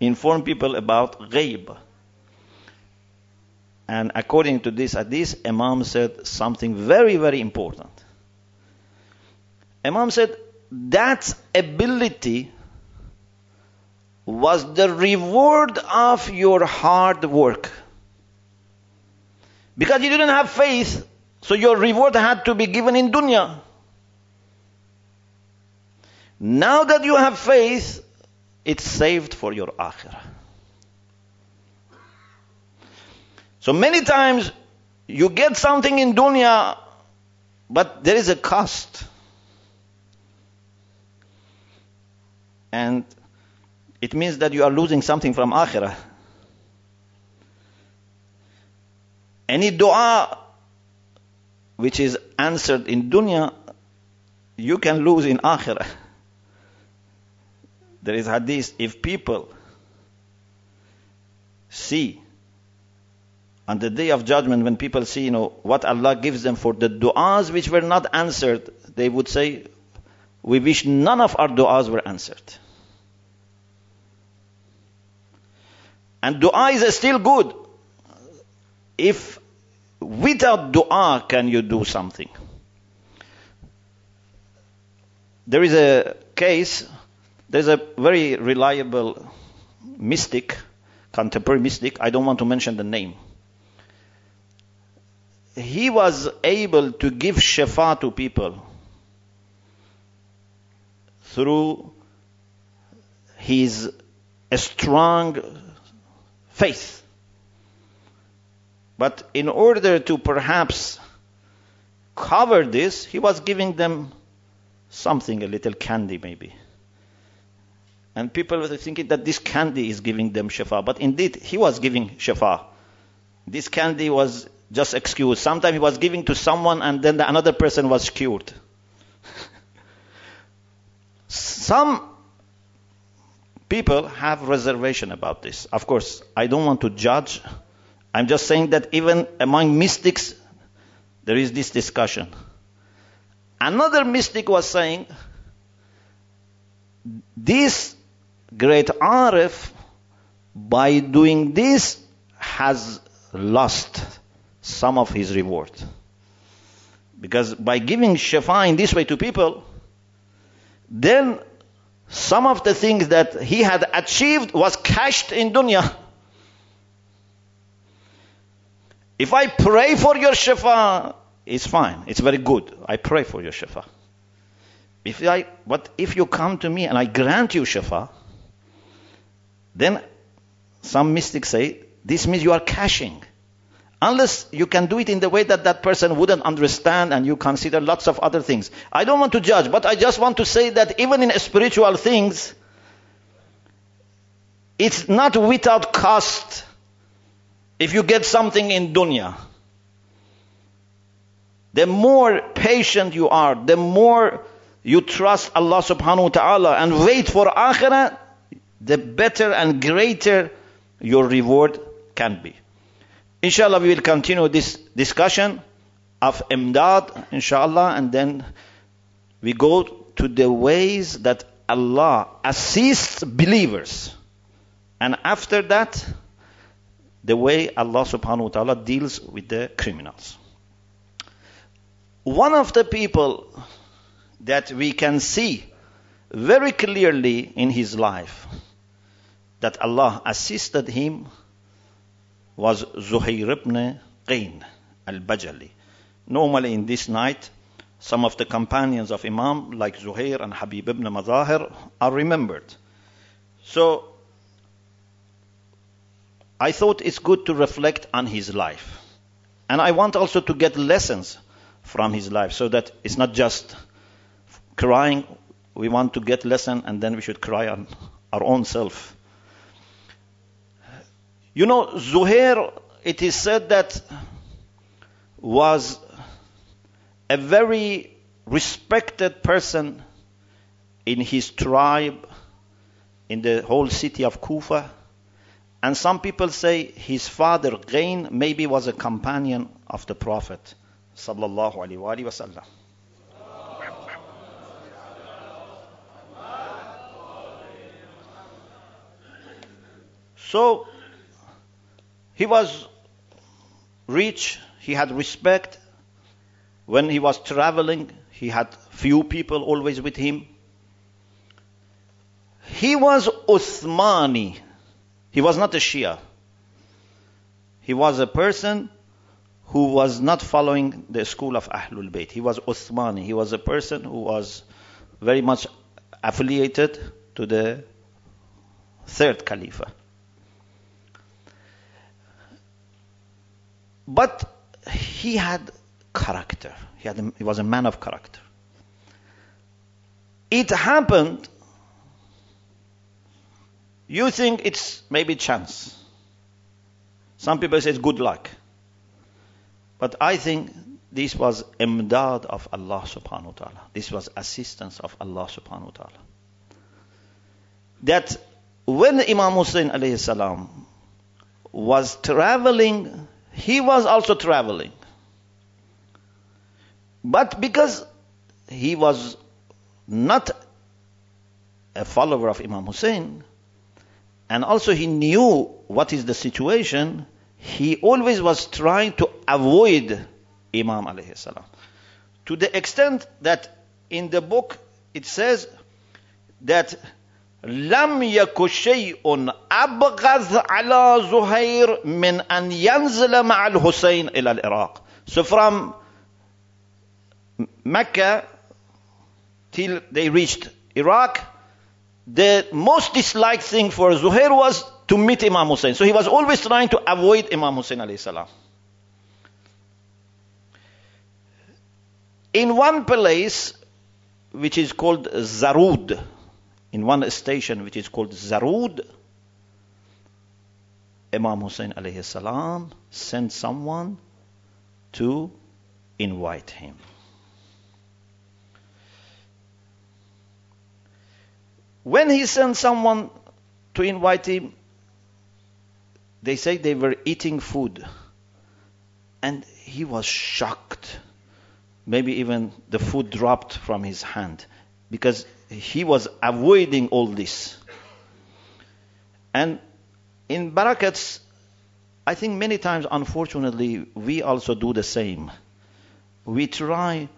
inform people about ghaib. And according to this hadith, Imam said something very, very important. Imam said that ability was the reward of your hard work. Because you didn't have faith, so your reward had to be given in dunya. Now that you have faith, it's saved for your akhirah. So many times you get something in dunya, but there is a cost. And it means that you are losing something from akhirah. Any dua which is answered in dunya, you can lose in akhirah. There is hadith, if people see on the day of judgment, when people see, you know, what Allah gives them for the du'as which were not answered, they would say, we wish none of our du'as were answered. And dua is still good. If without dua can you do something? There is a case, there's a very reliable mystic, contemporary mystic, I don't want to mention the name he was able to give shafa to people through his strong faith. But in order to perhaps cover this, he was giving them something, a little candy maybe. And people were thinking that this candy is giving them shafa. But indeed, he was giving shafa. This candy was just excuse. Sometimes he was giving to someone and then the another person was cured. Some people have reservation about this. Of course, I don't want to judge. I'm just saying that even among mystics, there is this discussion. Another mystic was saying, this great Arif, by doing this, has lost some of his reward. Because by giving shafa in this way to people, then some of the things that he had achieved was cashed in dunya. If I pray for your shafa, it's fine. It's very good. I pray for your shafa. If I, but if you come to me and I grant you shafa, then some mystics say this means you are cashing. Unless you can do it in the way that that person wouldn't understand and you consider lots of other things. I don't want to judge, but I just want to say that even in spiritual things, it's not without cost if you get something in dunya. The more patient you are, the more you trust Allah subhanahu wa ta'ala and wait for akhirah, the better and greater your reward can be. Inshallah, we will continue this discussion of imdad, inshallah, and then we go to the ways that Allah assists believers. And after that, the way Allah subhanahu wa ta'ala deals with the criminals. One of the people that we can see very clearly in his life that Allah assisted him was Zuhair ibn Qain al-Bajali. Normally in this night, some of the companions of Imam, like Zuhair and Habib ibn Mazahir, are remembered. So, I thought it's good to reflect on his life. And I want also to get lessons from his life so that it's not just crying. We want to get lesson and then we should cry on our own self. You know, Zuhair, it is said that was a very respected person in his tribe, in the whole city of Kufa. And some people say his father, Ghain, maybe was a companion of the Prophet. Sallallahu Alaihi Wasallam. So, he was rich, he had respect. When he was traveling, he had few people always with him. He was Uthmani. He was not a Shia. He was a person who was not following the school of Ahlul Bayt. He was Uthmani. He was a person who was very much affiliated to the third Caliph. But he had character. He, had a, he was a man of character. It happened. You think it's maybe chance. Some people say it's good luck. But I think this was imdad of Allah subhanahu wa ta'ala. This was assistance of Allah subhanahu wa ta'ala. That when Imam Hussein alayhi salam was traveling he was also traveling. But because he was not a follower of Imam Hussein, and also he knew what is the situation, he always was trying to avoid Imam alayhi salam. To the extent that in the book it says that لم يك شيء أبغض على زهير من أن ينزل مع الحسين إلى العراق. So Mecca till they reached Iraq, the most disliked thing for Zuhair was to meet Imam Hussein. So he was always trying to avoid Imam Hussein alayhi salam. In one place, which is called Zarud, in one station which is called Zarud, Imam Hussein alayhi salam sent someone to invite him. When he sent someone to invite him, they say they were eating food. And he was shocked. Maybe even the food dropped from his hand because he was avoiding all this. And in barakats, I think many times, unfortunately, we also do the same. We try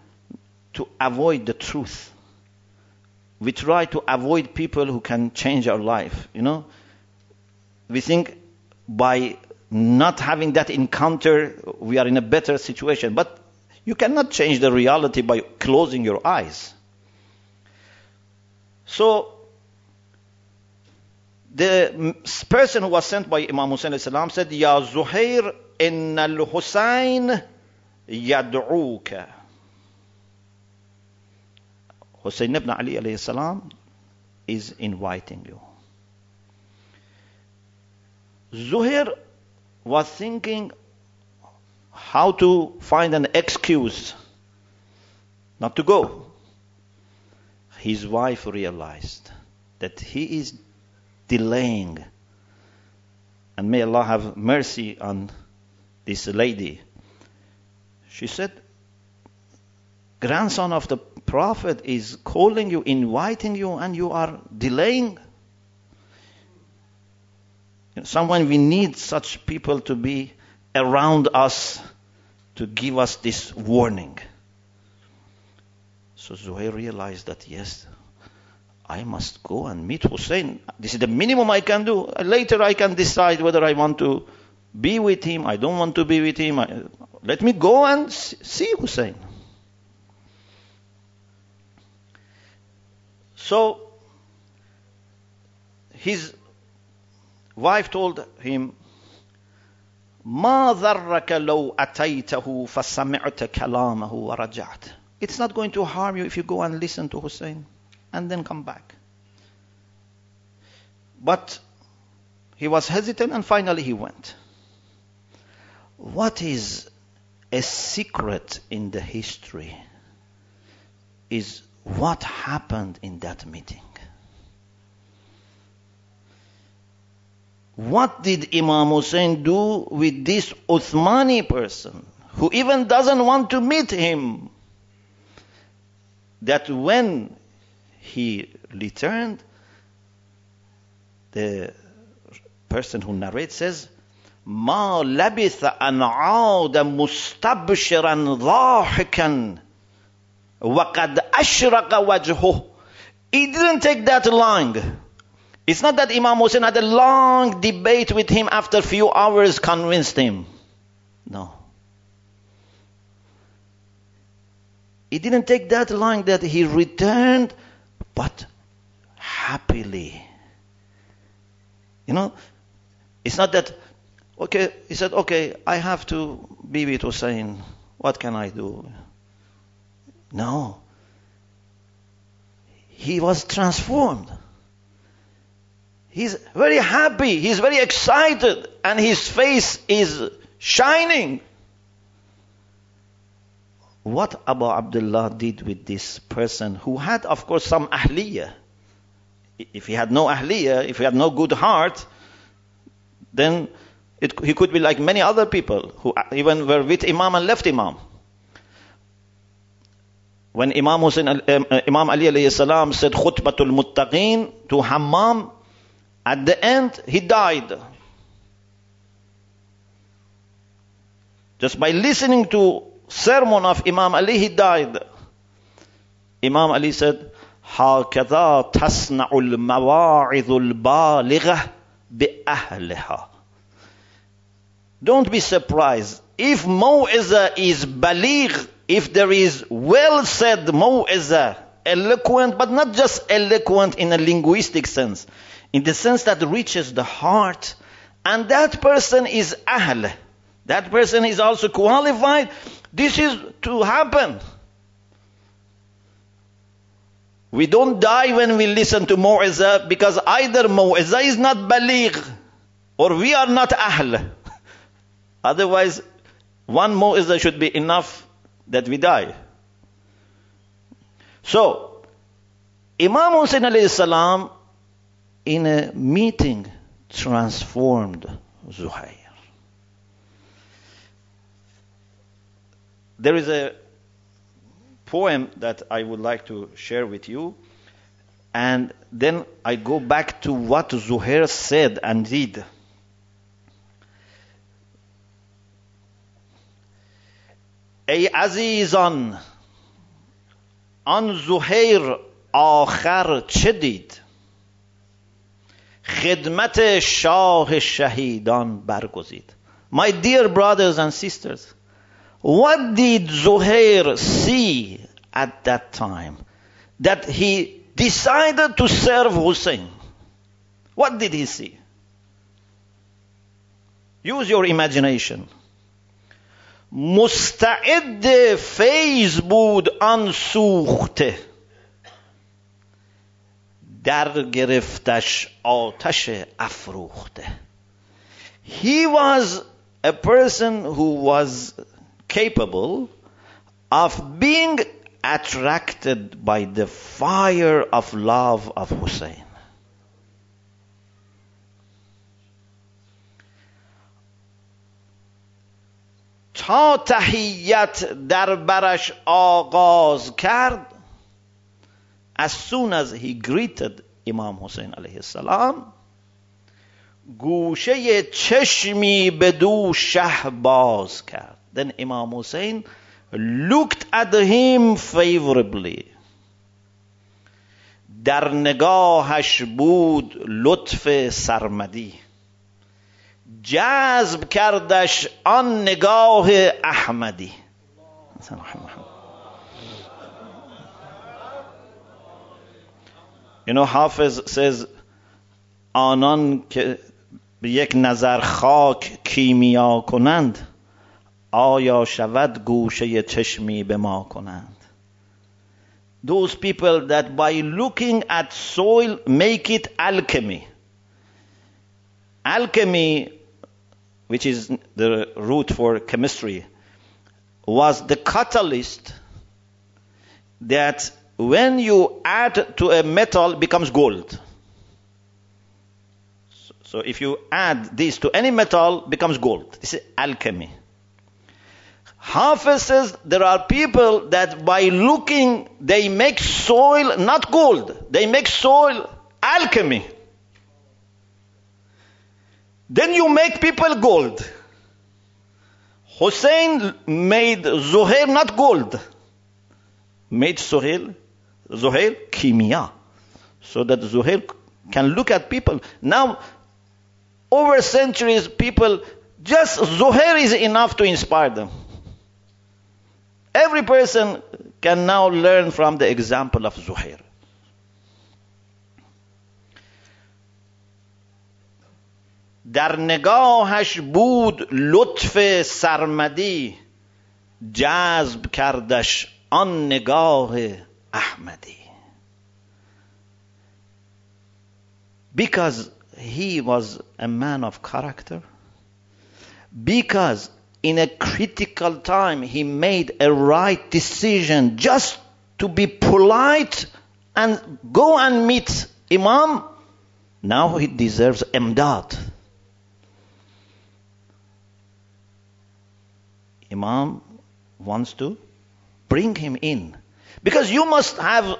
to avoid the truth. We try to avoid people who can change our life, you know. We think by not having that encounter, we are in a better situation. But you cannot change the reality by closing your eyes. So, the person who was sent by Imam Hussein salam said, Ya Zuhair, inna al-Husayn yad'uka. Hussein ibn Ali alayhi salam is inviting you. Zuhair was thinking how to find an excuse not to go his wife realized that he is delaying. And may Allah have mercy on this lady. She said, Grandson of the Prophet is calling you, inviting you, and you are delaying. Someone we need such people to be around us to give us this warning. So Zuhair realized that yes, I must go and meet Hussein. This is the minimum I can do. Later I can decide whether I want to be with him, I don't want to be with him. I, let me go and see Hussein. So his wife told him, ما ذرك لو أتيته فسمعت كلامه ورجعت. it's not going to harm you if you go and listen to Hussein and then come back. But he was hesitant and finally he went. What is a secret in the history is what happened in that meeting. What did Imam Hussein do with this Uthmani person who even doesn't want to meet him? That when he returned, the person who narrates says, ما لبث أن عاد مستبشرا ضاحكا وقد أشرق وجهه It didn't take that long. It's not that Imam Hussein had a long debate with him after a few hours convinced him. No. It didn't take that long that he returned, but happily. You know, it's not that Okay, he said, okay, I have to be with Hussein. What can I do? No. He was transformed. He's very happy. He's very excited. And his face is shining. What Abu Abdullah did with this person who had, of course, some ahliyah. If he had no ahliyah, if he had no good heart, then it, he could be like many other people who even were with Imam and left Imam. When Imam Hussein, uh, Imam Ali alayhi salam said khutbatul muttaqin to Hammam, at the end he died. Just by listening to sermon of Imam Ali, he died. Imam Ali said, هكذا تصنع المواعظ البالغة بأهلها don't be surprised. If Mu'izah is baligh, if there is well said Mu'izah, eloquent, but not just eloquent in a linguistic sense, in the sense that reaches the heart, and that person is ahl, that person is also qualified, this is to happen. We don't die when we listen to Mu'izah because either Mu'izah is not baligh or we are not ahl. Otherwise, one mu'izah should be enough that we die. So, Imam Hussein alayhi salam in a meeting transformed Zuhair. There is a poem that I would like to share with you. And then I go back to what Zuhair said and did. ای عزیزان آن زهیر آخر چه دید خدمت شاه شهیدان برگزید My dear brothers and sisters what did Zuhair see at that time that he decided to serve Hussein what did he see use your imagination مستعد فیض بود آن سوخته در گرفتش آتش افروخته he was a person who was capable of being attracted by the fire of love of Hussein تا تحیت در برش آغاز کرد as soon as he greeted Imam Hussein علیه السلام گوشه چشمی به دو شه باز کرد then Imam Hussein looked at him favorably. در نگاهش بود لطف سرمدی. جذب کردش آن نگاه احمدی. You know, Hafiz says, آنان که به یک نظر خاک کیمیا کنند. آیا شود گوشه چشمی به ما کنند those people that by looking at soil make it alchemy alchemy which is the root for chemistry was the catalyst that when you add to a metal becomes gold so if you add this to any metal becomes gold this is alchemy Hafiz says there are people that by looking they make soil not gold. They make soil alchemy. Then you make people gold. Hussein made Zuhair not gold. Made Zuhair Zuhair kimia. So that Zuhair can look at people. Now over centuries people just Zuhair is enough to inspire them Every person can now learn from the example of Zuhair. در نگاهش بود لطف سرمدی جذب کردش آن نگاه احمدی because he was a man of character because in a critical time, he made a right decision just to be polite and go and meet Imam. Now he deserves imdad. Imam wants to bring him in. Because you must have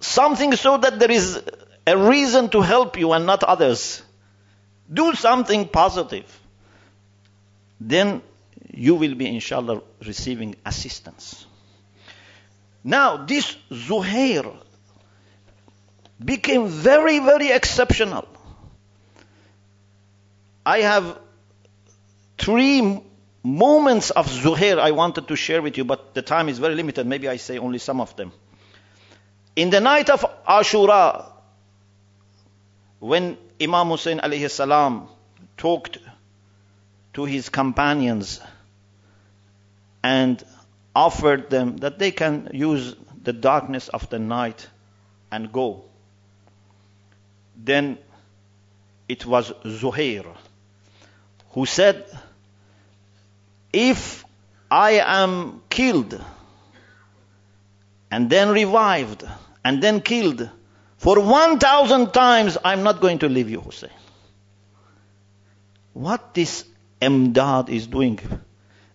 something so that there is a reason to help you and not others. Do something positive. Then you will be inshallah receiving assistance. Now, this Zuhair became very, very exceptional. I have three moments of Zuhair I wanted to share with you, but the time is very limited. Maybe I say only some of them. In the night of Ashura, when Imam Hussein alayhi salam talked to his companions and offered them that they can use the darkness of the night and go. Then it was Zuhair who said, If I am killed and then revived and then killed for 1,000 times, I'm not going to leave you, Hussein. What this Emdad is doing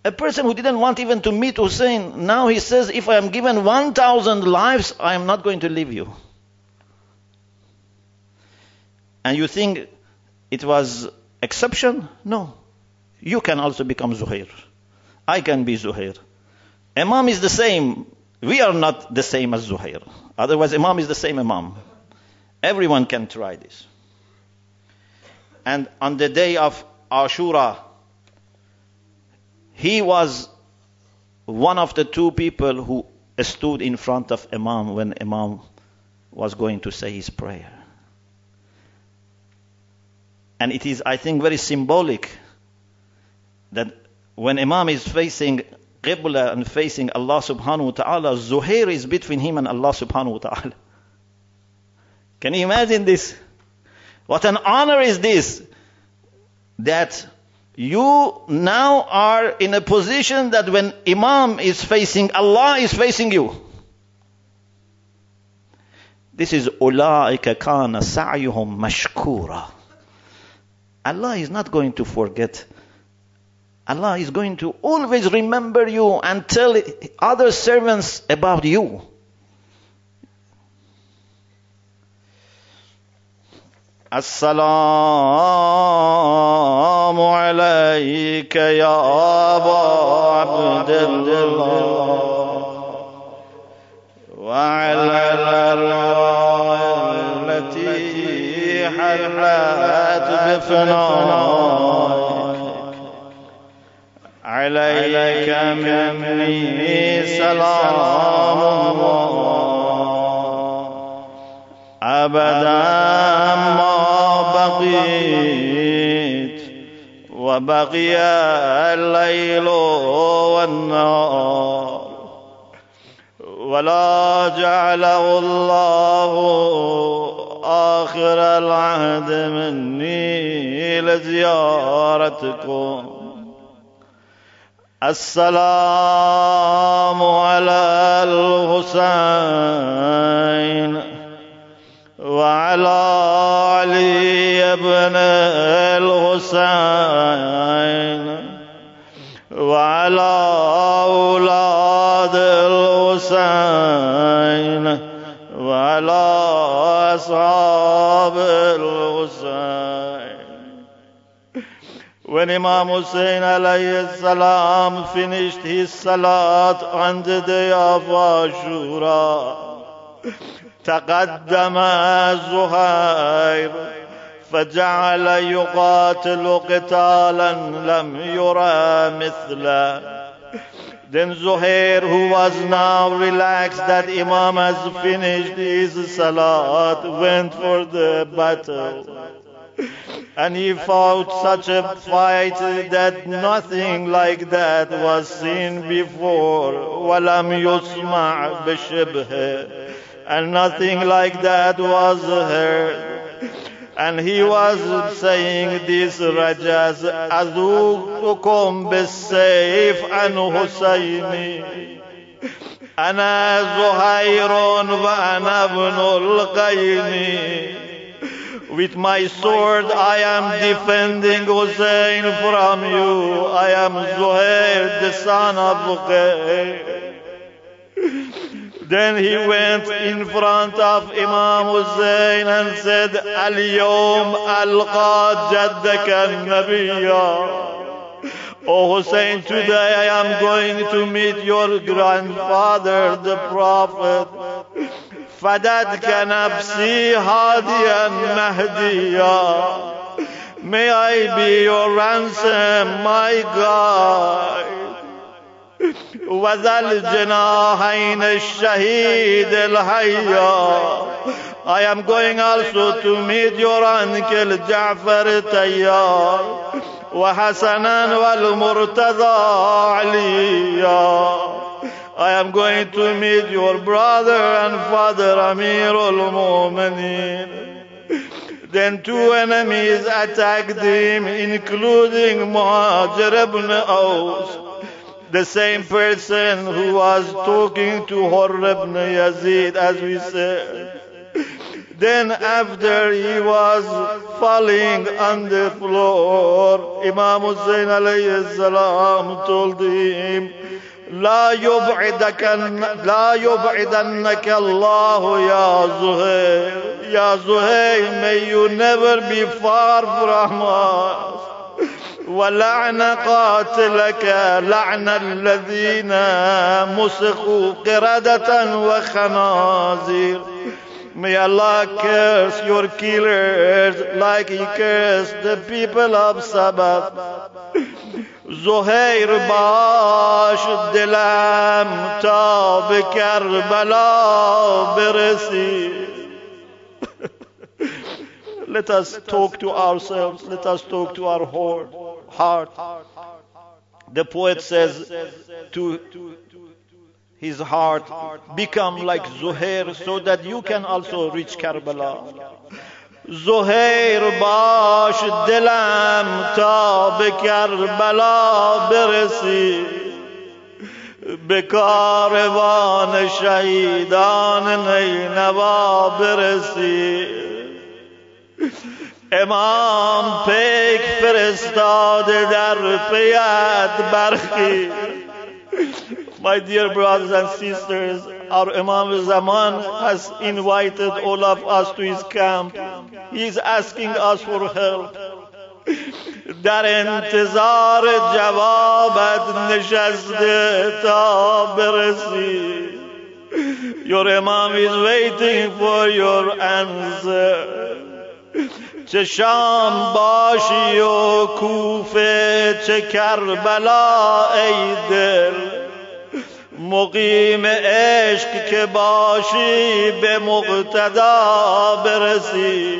a person who didn't want even to meet Hussein, now he says, if I am given 1,000 lives, I am not going to leave you. And you think it was exception? No. You can also become Zuhair. I can be Zuhair. Imam is the same. We are not the same as Zuhair. Otherwise, Imam is the same Imam. Everyone can try this. And on the day of Ashura, he was one of the two people who stood in front of Imam when Imam was going to say his prayer. And it is, I think, very symbolic that when Imam is facing Qibla and facing Allah subhanahu wa ta'ala, Zuhair is between him and Allah subhanahu wa ta'ala. Can you imagine this? What an honor is this that you now are in a position that when Imam is facing Allah is facing you. This is ulaika kana sa'yuhum mashkura. Allah is not going to forget. Allah is going to always remember you and tell other servants about you. Assalam. السلام عليك يا أبا عبد الله. وعلى الأرواح حلت بفنائك عليك مني سلام الله. أبدا ما بقيت وبقي الليل والنهار. ولا جعله الله آخر العهد مني لزيارتكم. السلام على الحسين. وعلى علي بن الحسين وعلى أولاد الحسين وعلى أصحاب الحسين When Imam Hussein alayhi salam finished his salat on the day of Ashura, تقدم زهير فجعل يقاتل قتالا لم يرى مثله Then Zuhair, who was now relaxed that Imam has finished his salat, went for the battle. And he fought such a fight that nothing like that was seen before. وَلَمْ يُسْمَعْ بِشِبْهِ And nothing like that was heard. And he was saying this rajas أذوقكم بالسيف عن حسيني أنا زهير وأنا ابن القيم With my sword I am defending Hussein from you. I am Zuhair, the son of Zuhair. Then he went in front of Imam Hussein and said, Al-Yawm alqa jaddaka nabiya. Oh Hussein, today I am going to meet your grandfather, the Prophet. فدتك نفسي هاديا مهديا May I be your ransom, my God. وذا الجناحين الشهيد الحيا I am going also to meet your uncle جعفر التيار وحسنا والمرتضى عليا I am going to meet your brother and father Amir al-Mu'mineen Then two enemies attacked him, including Muhajir ibn Aus the same person who was talking to Hurr ibn Yazid, as we said. Then after he was falling on the floor, Imam Hussein alayhi salam told him, لا يبعدك لا يبعدنك الله يا زهير يا زهير may you never be far from us ولعن قاتلك لعن الذين مسخوا قردة وخنازير May Allah curse your killers like He cursed the people of Sabbath. زهير باش دلم تا به کربلا برسی Let us talk to ourselves. Let us talk to our heart. The poet says to his heart, become like Zuhair so that you can also reach Karbala. زهیر باش دلم تا به کربلا برسی به کاروان شهیدان نینوا برسی امام پیک فرستاده در پیت برخی My dear brothers and sisters, our Imam Zaman has invited all of us to his camp. He is asking us for help. در انتظار جوابت نشسته تا برسی Your Imam is waiting for your answer. چه شام باشی و کوفه چه کربلا ای دل مقیم عشق که باشی به مقتدا برسی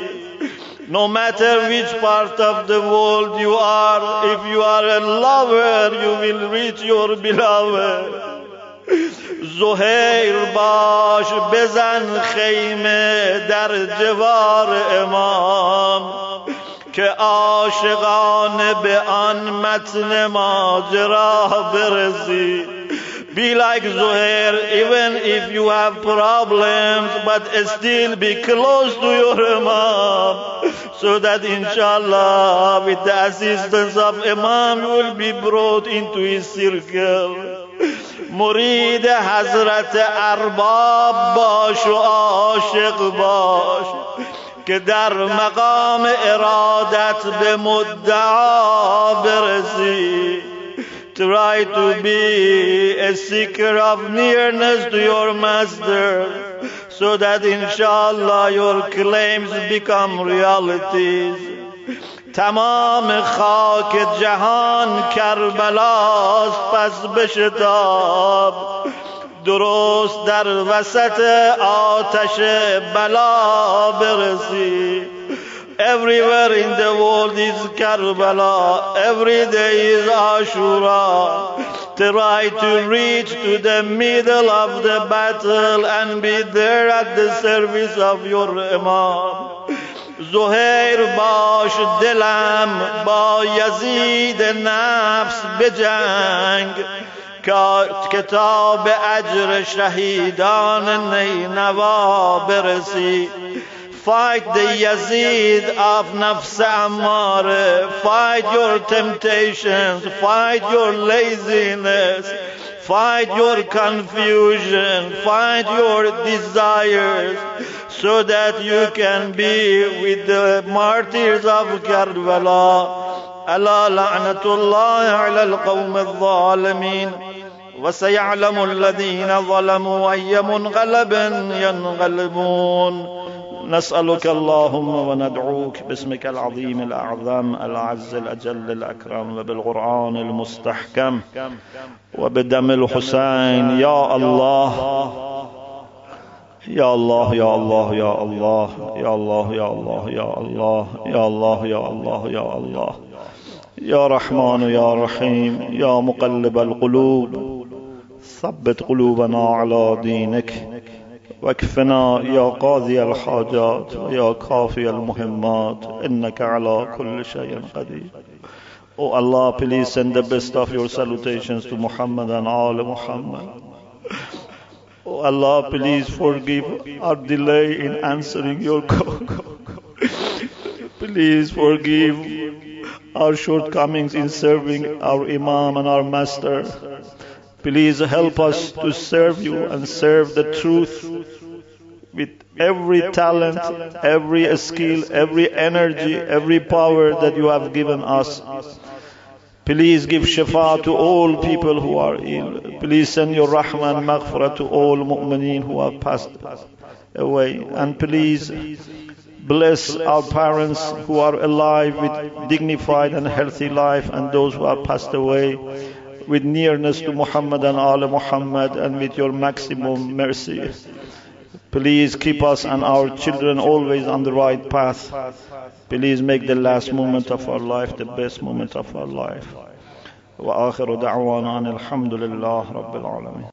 No matter which part of the world you are, if you are a lover, you will reach your beloved. زهیر باش بزن خیمه در جوار امام که عاشقان به آن متن ماجرا برسی Be like Zuhair, even if you have problems, but still be close to your Imam. So that inshallah, with the assistance of Imam, you will be brought into his circle. مرید حضرت ارباب باش و عاشق باش که در مقام ارادت به مدعا برسی Try to be a seeker of nearness to your master so that inshallah your claims become realities. تمام خاک جهان کربلاست پس بشتاب درست در وسط آتش بلا برسی Everywhere in the world is Karbala. Every day is Ashura. Try to reach to the middle of the battle and be there at the service of your Imam. زهیر باش دلم با یزید نفس بجنگ کتاب اجر شهیدان نینوا برسی Fight the Yazid of Nafs Ammar. Fight your temptations. Fight your laziness. Fight your confusion. Fight your desires. So that you can be with the martyrs of Karbala. ألا لعنة الله على القوم الظالمين وسيعلم الذين ظلموا أي منقلب ينقلبون نسألك اللهم وندعوك باسمك العظيم الأعظم الأعز الأجل الأكرم وبالقرآن المستحكم وبدم الحسين. يا الله. يا الله يا الله يا الله يا الله يا الله يا الله يا الله يا الله يا الله. يا رحمن يا رحيم يا مقلب القلوب. ثبت قلوبنا على دينك. واكفنا يا قاضي الحاجات ويا كافي المهمات إنك على كل شيء قدير Oh Allah, please send the best of your salutations to Muhammad and all Muhammad. Oh Allah, please forgive our delay in answering your call. please forgive our shortcomings in serving our Imam and our Master. Please help us to serve you and serve the truth with every talent, every skill, every energy, every power that you have given us. Please give shifa to all people who are ill. Please send your rahman maghfirah to all mu'mineen who have passed away. And please bless our parents who are alive with dignified and healthy life and those who have passed away with nearness to Muhammad and Al Muhammad and with your maximum mercy. Please keep us and our children always on the right path. Please make the last moment of our life the best moment of our life. وآخر دعوانا الحمد لله رب العالمين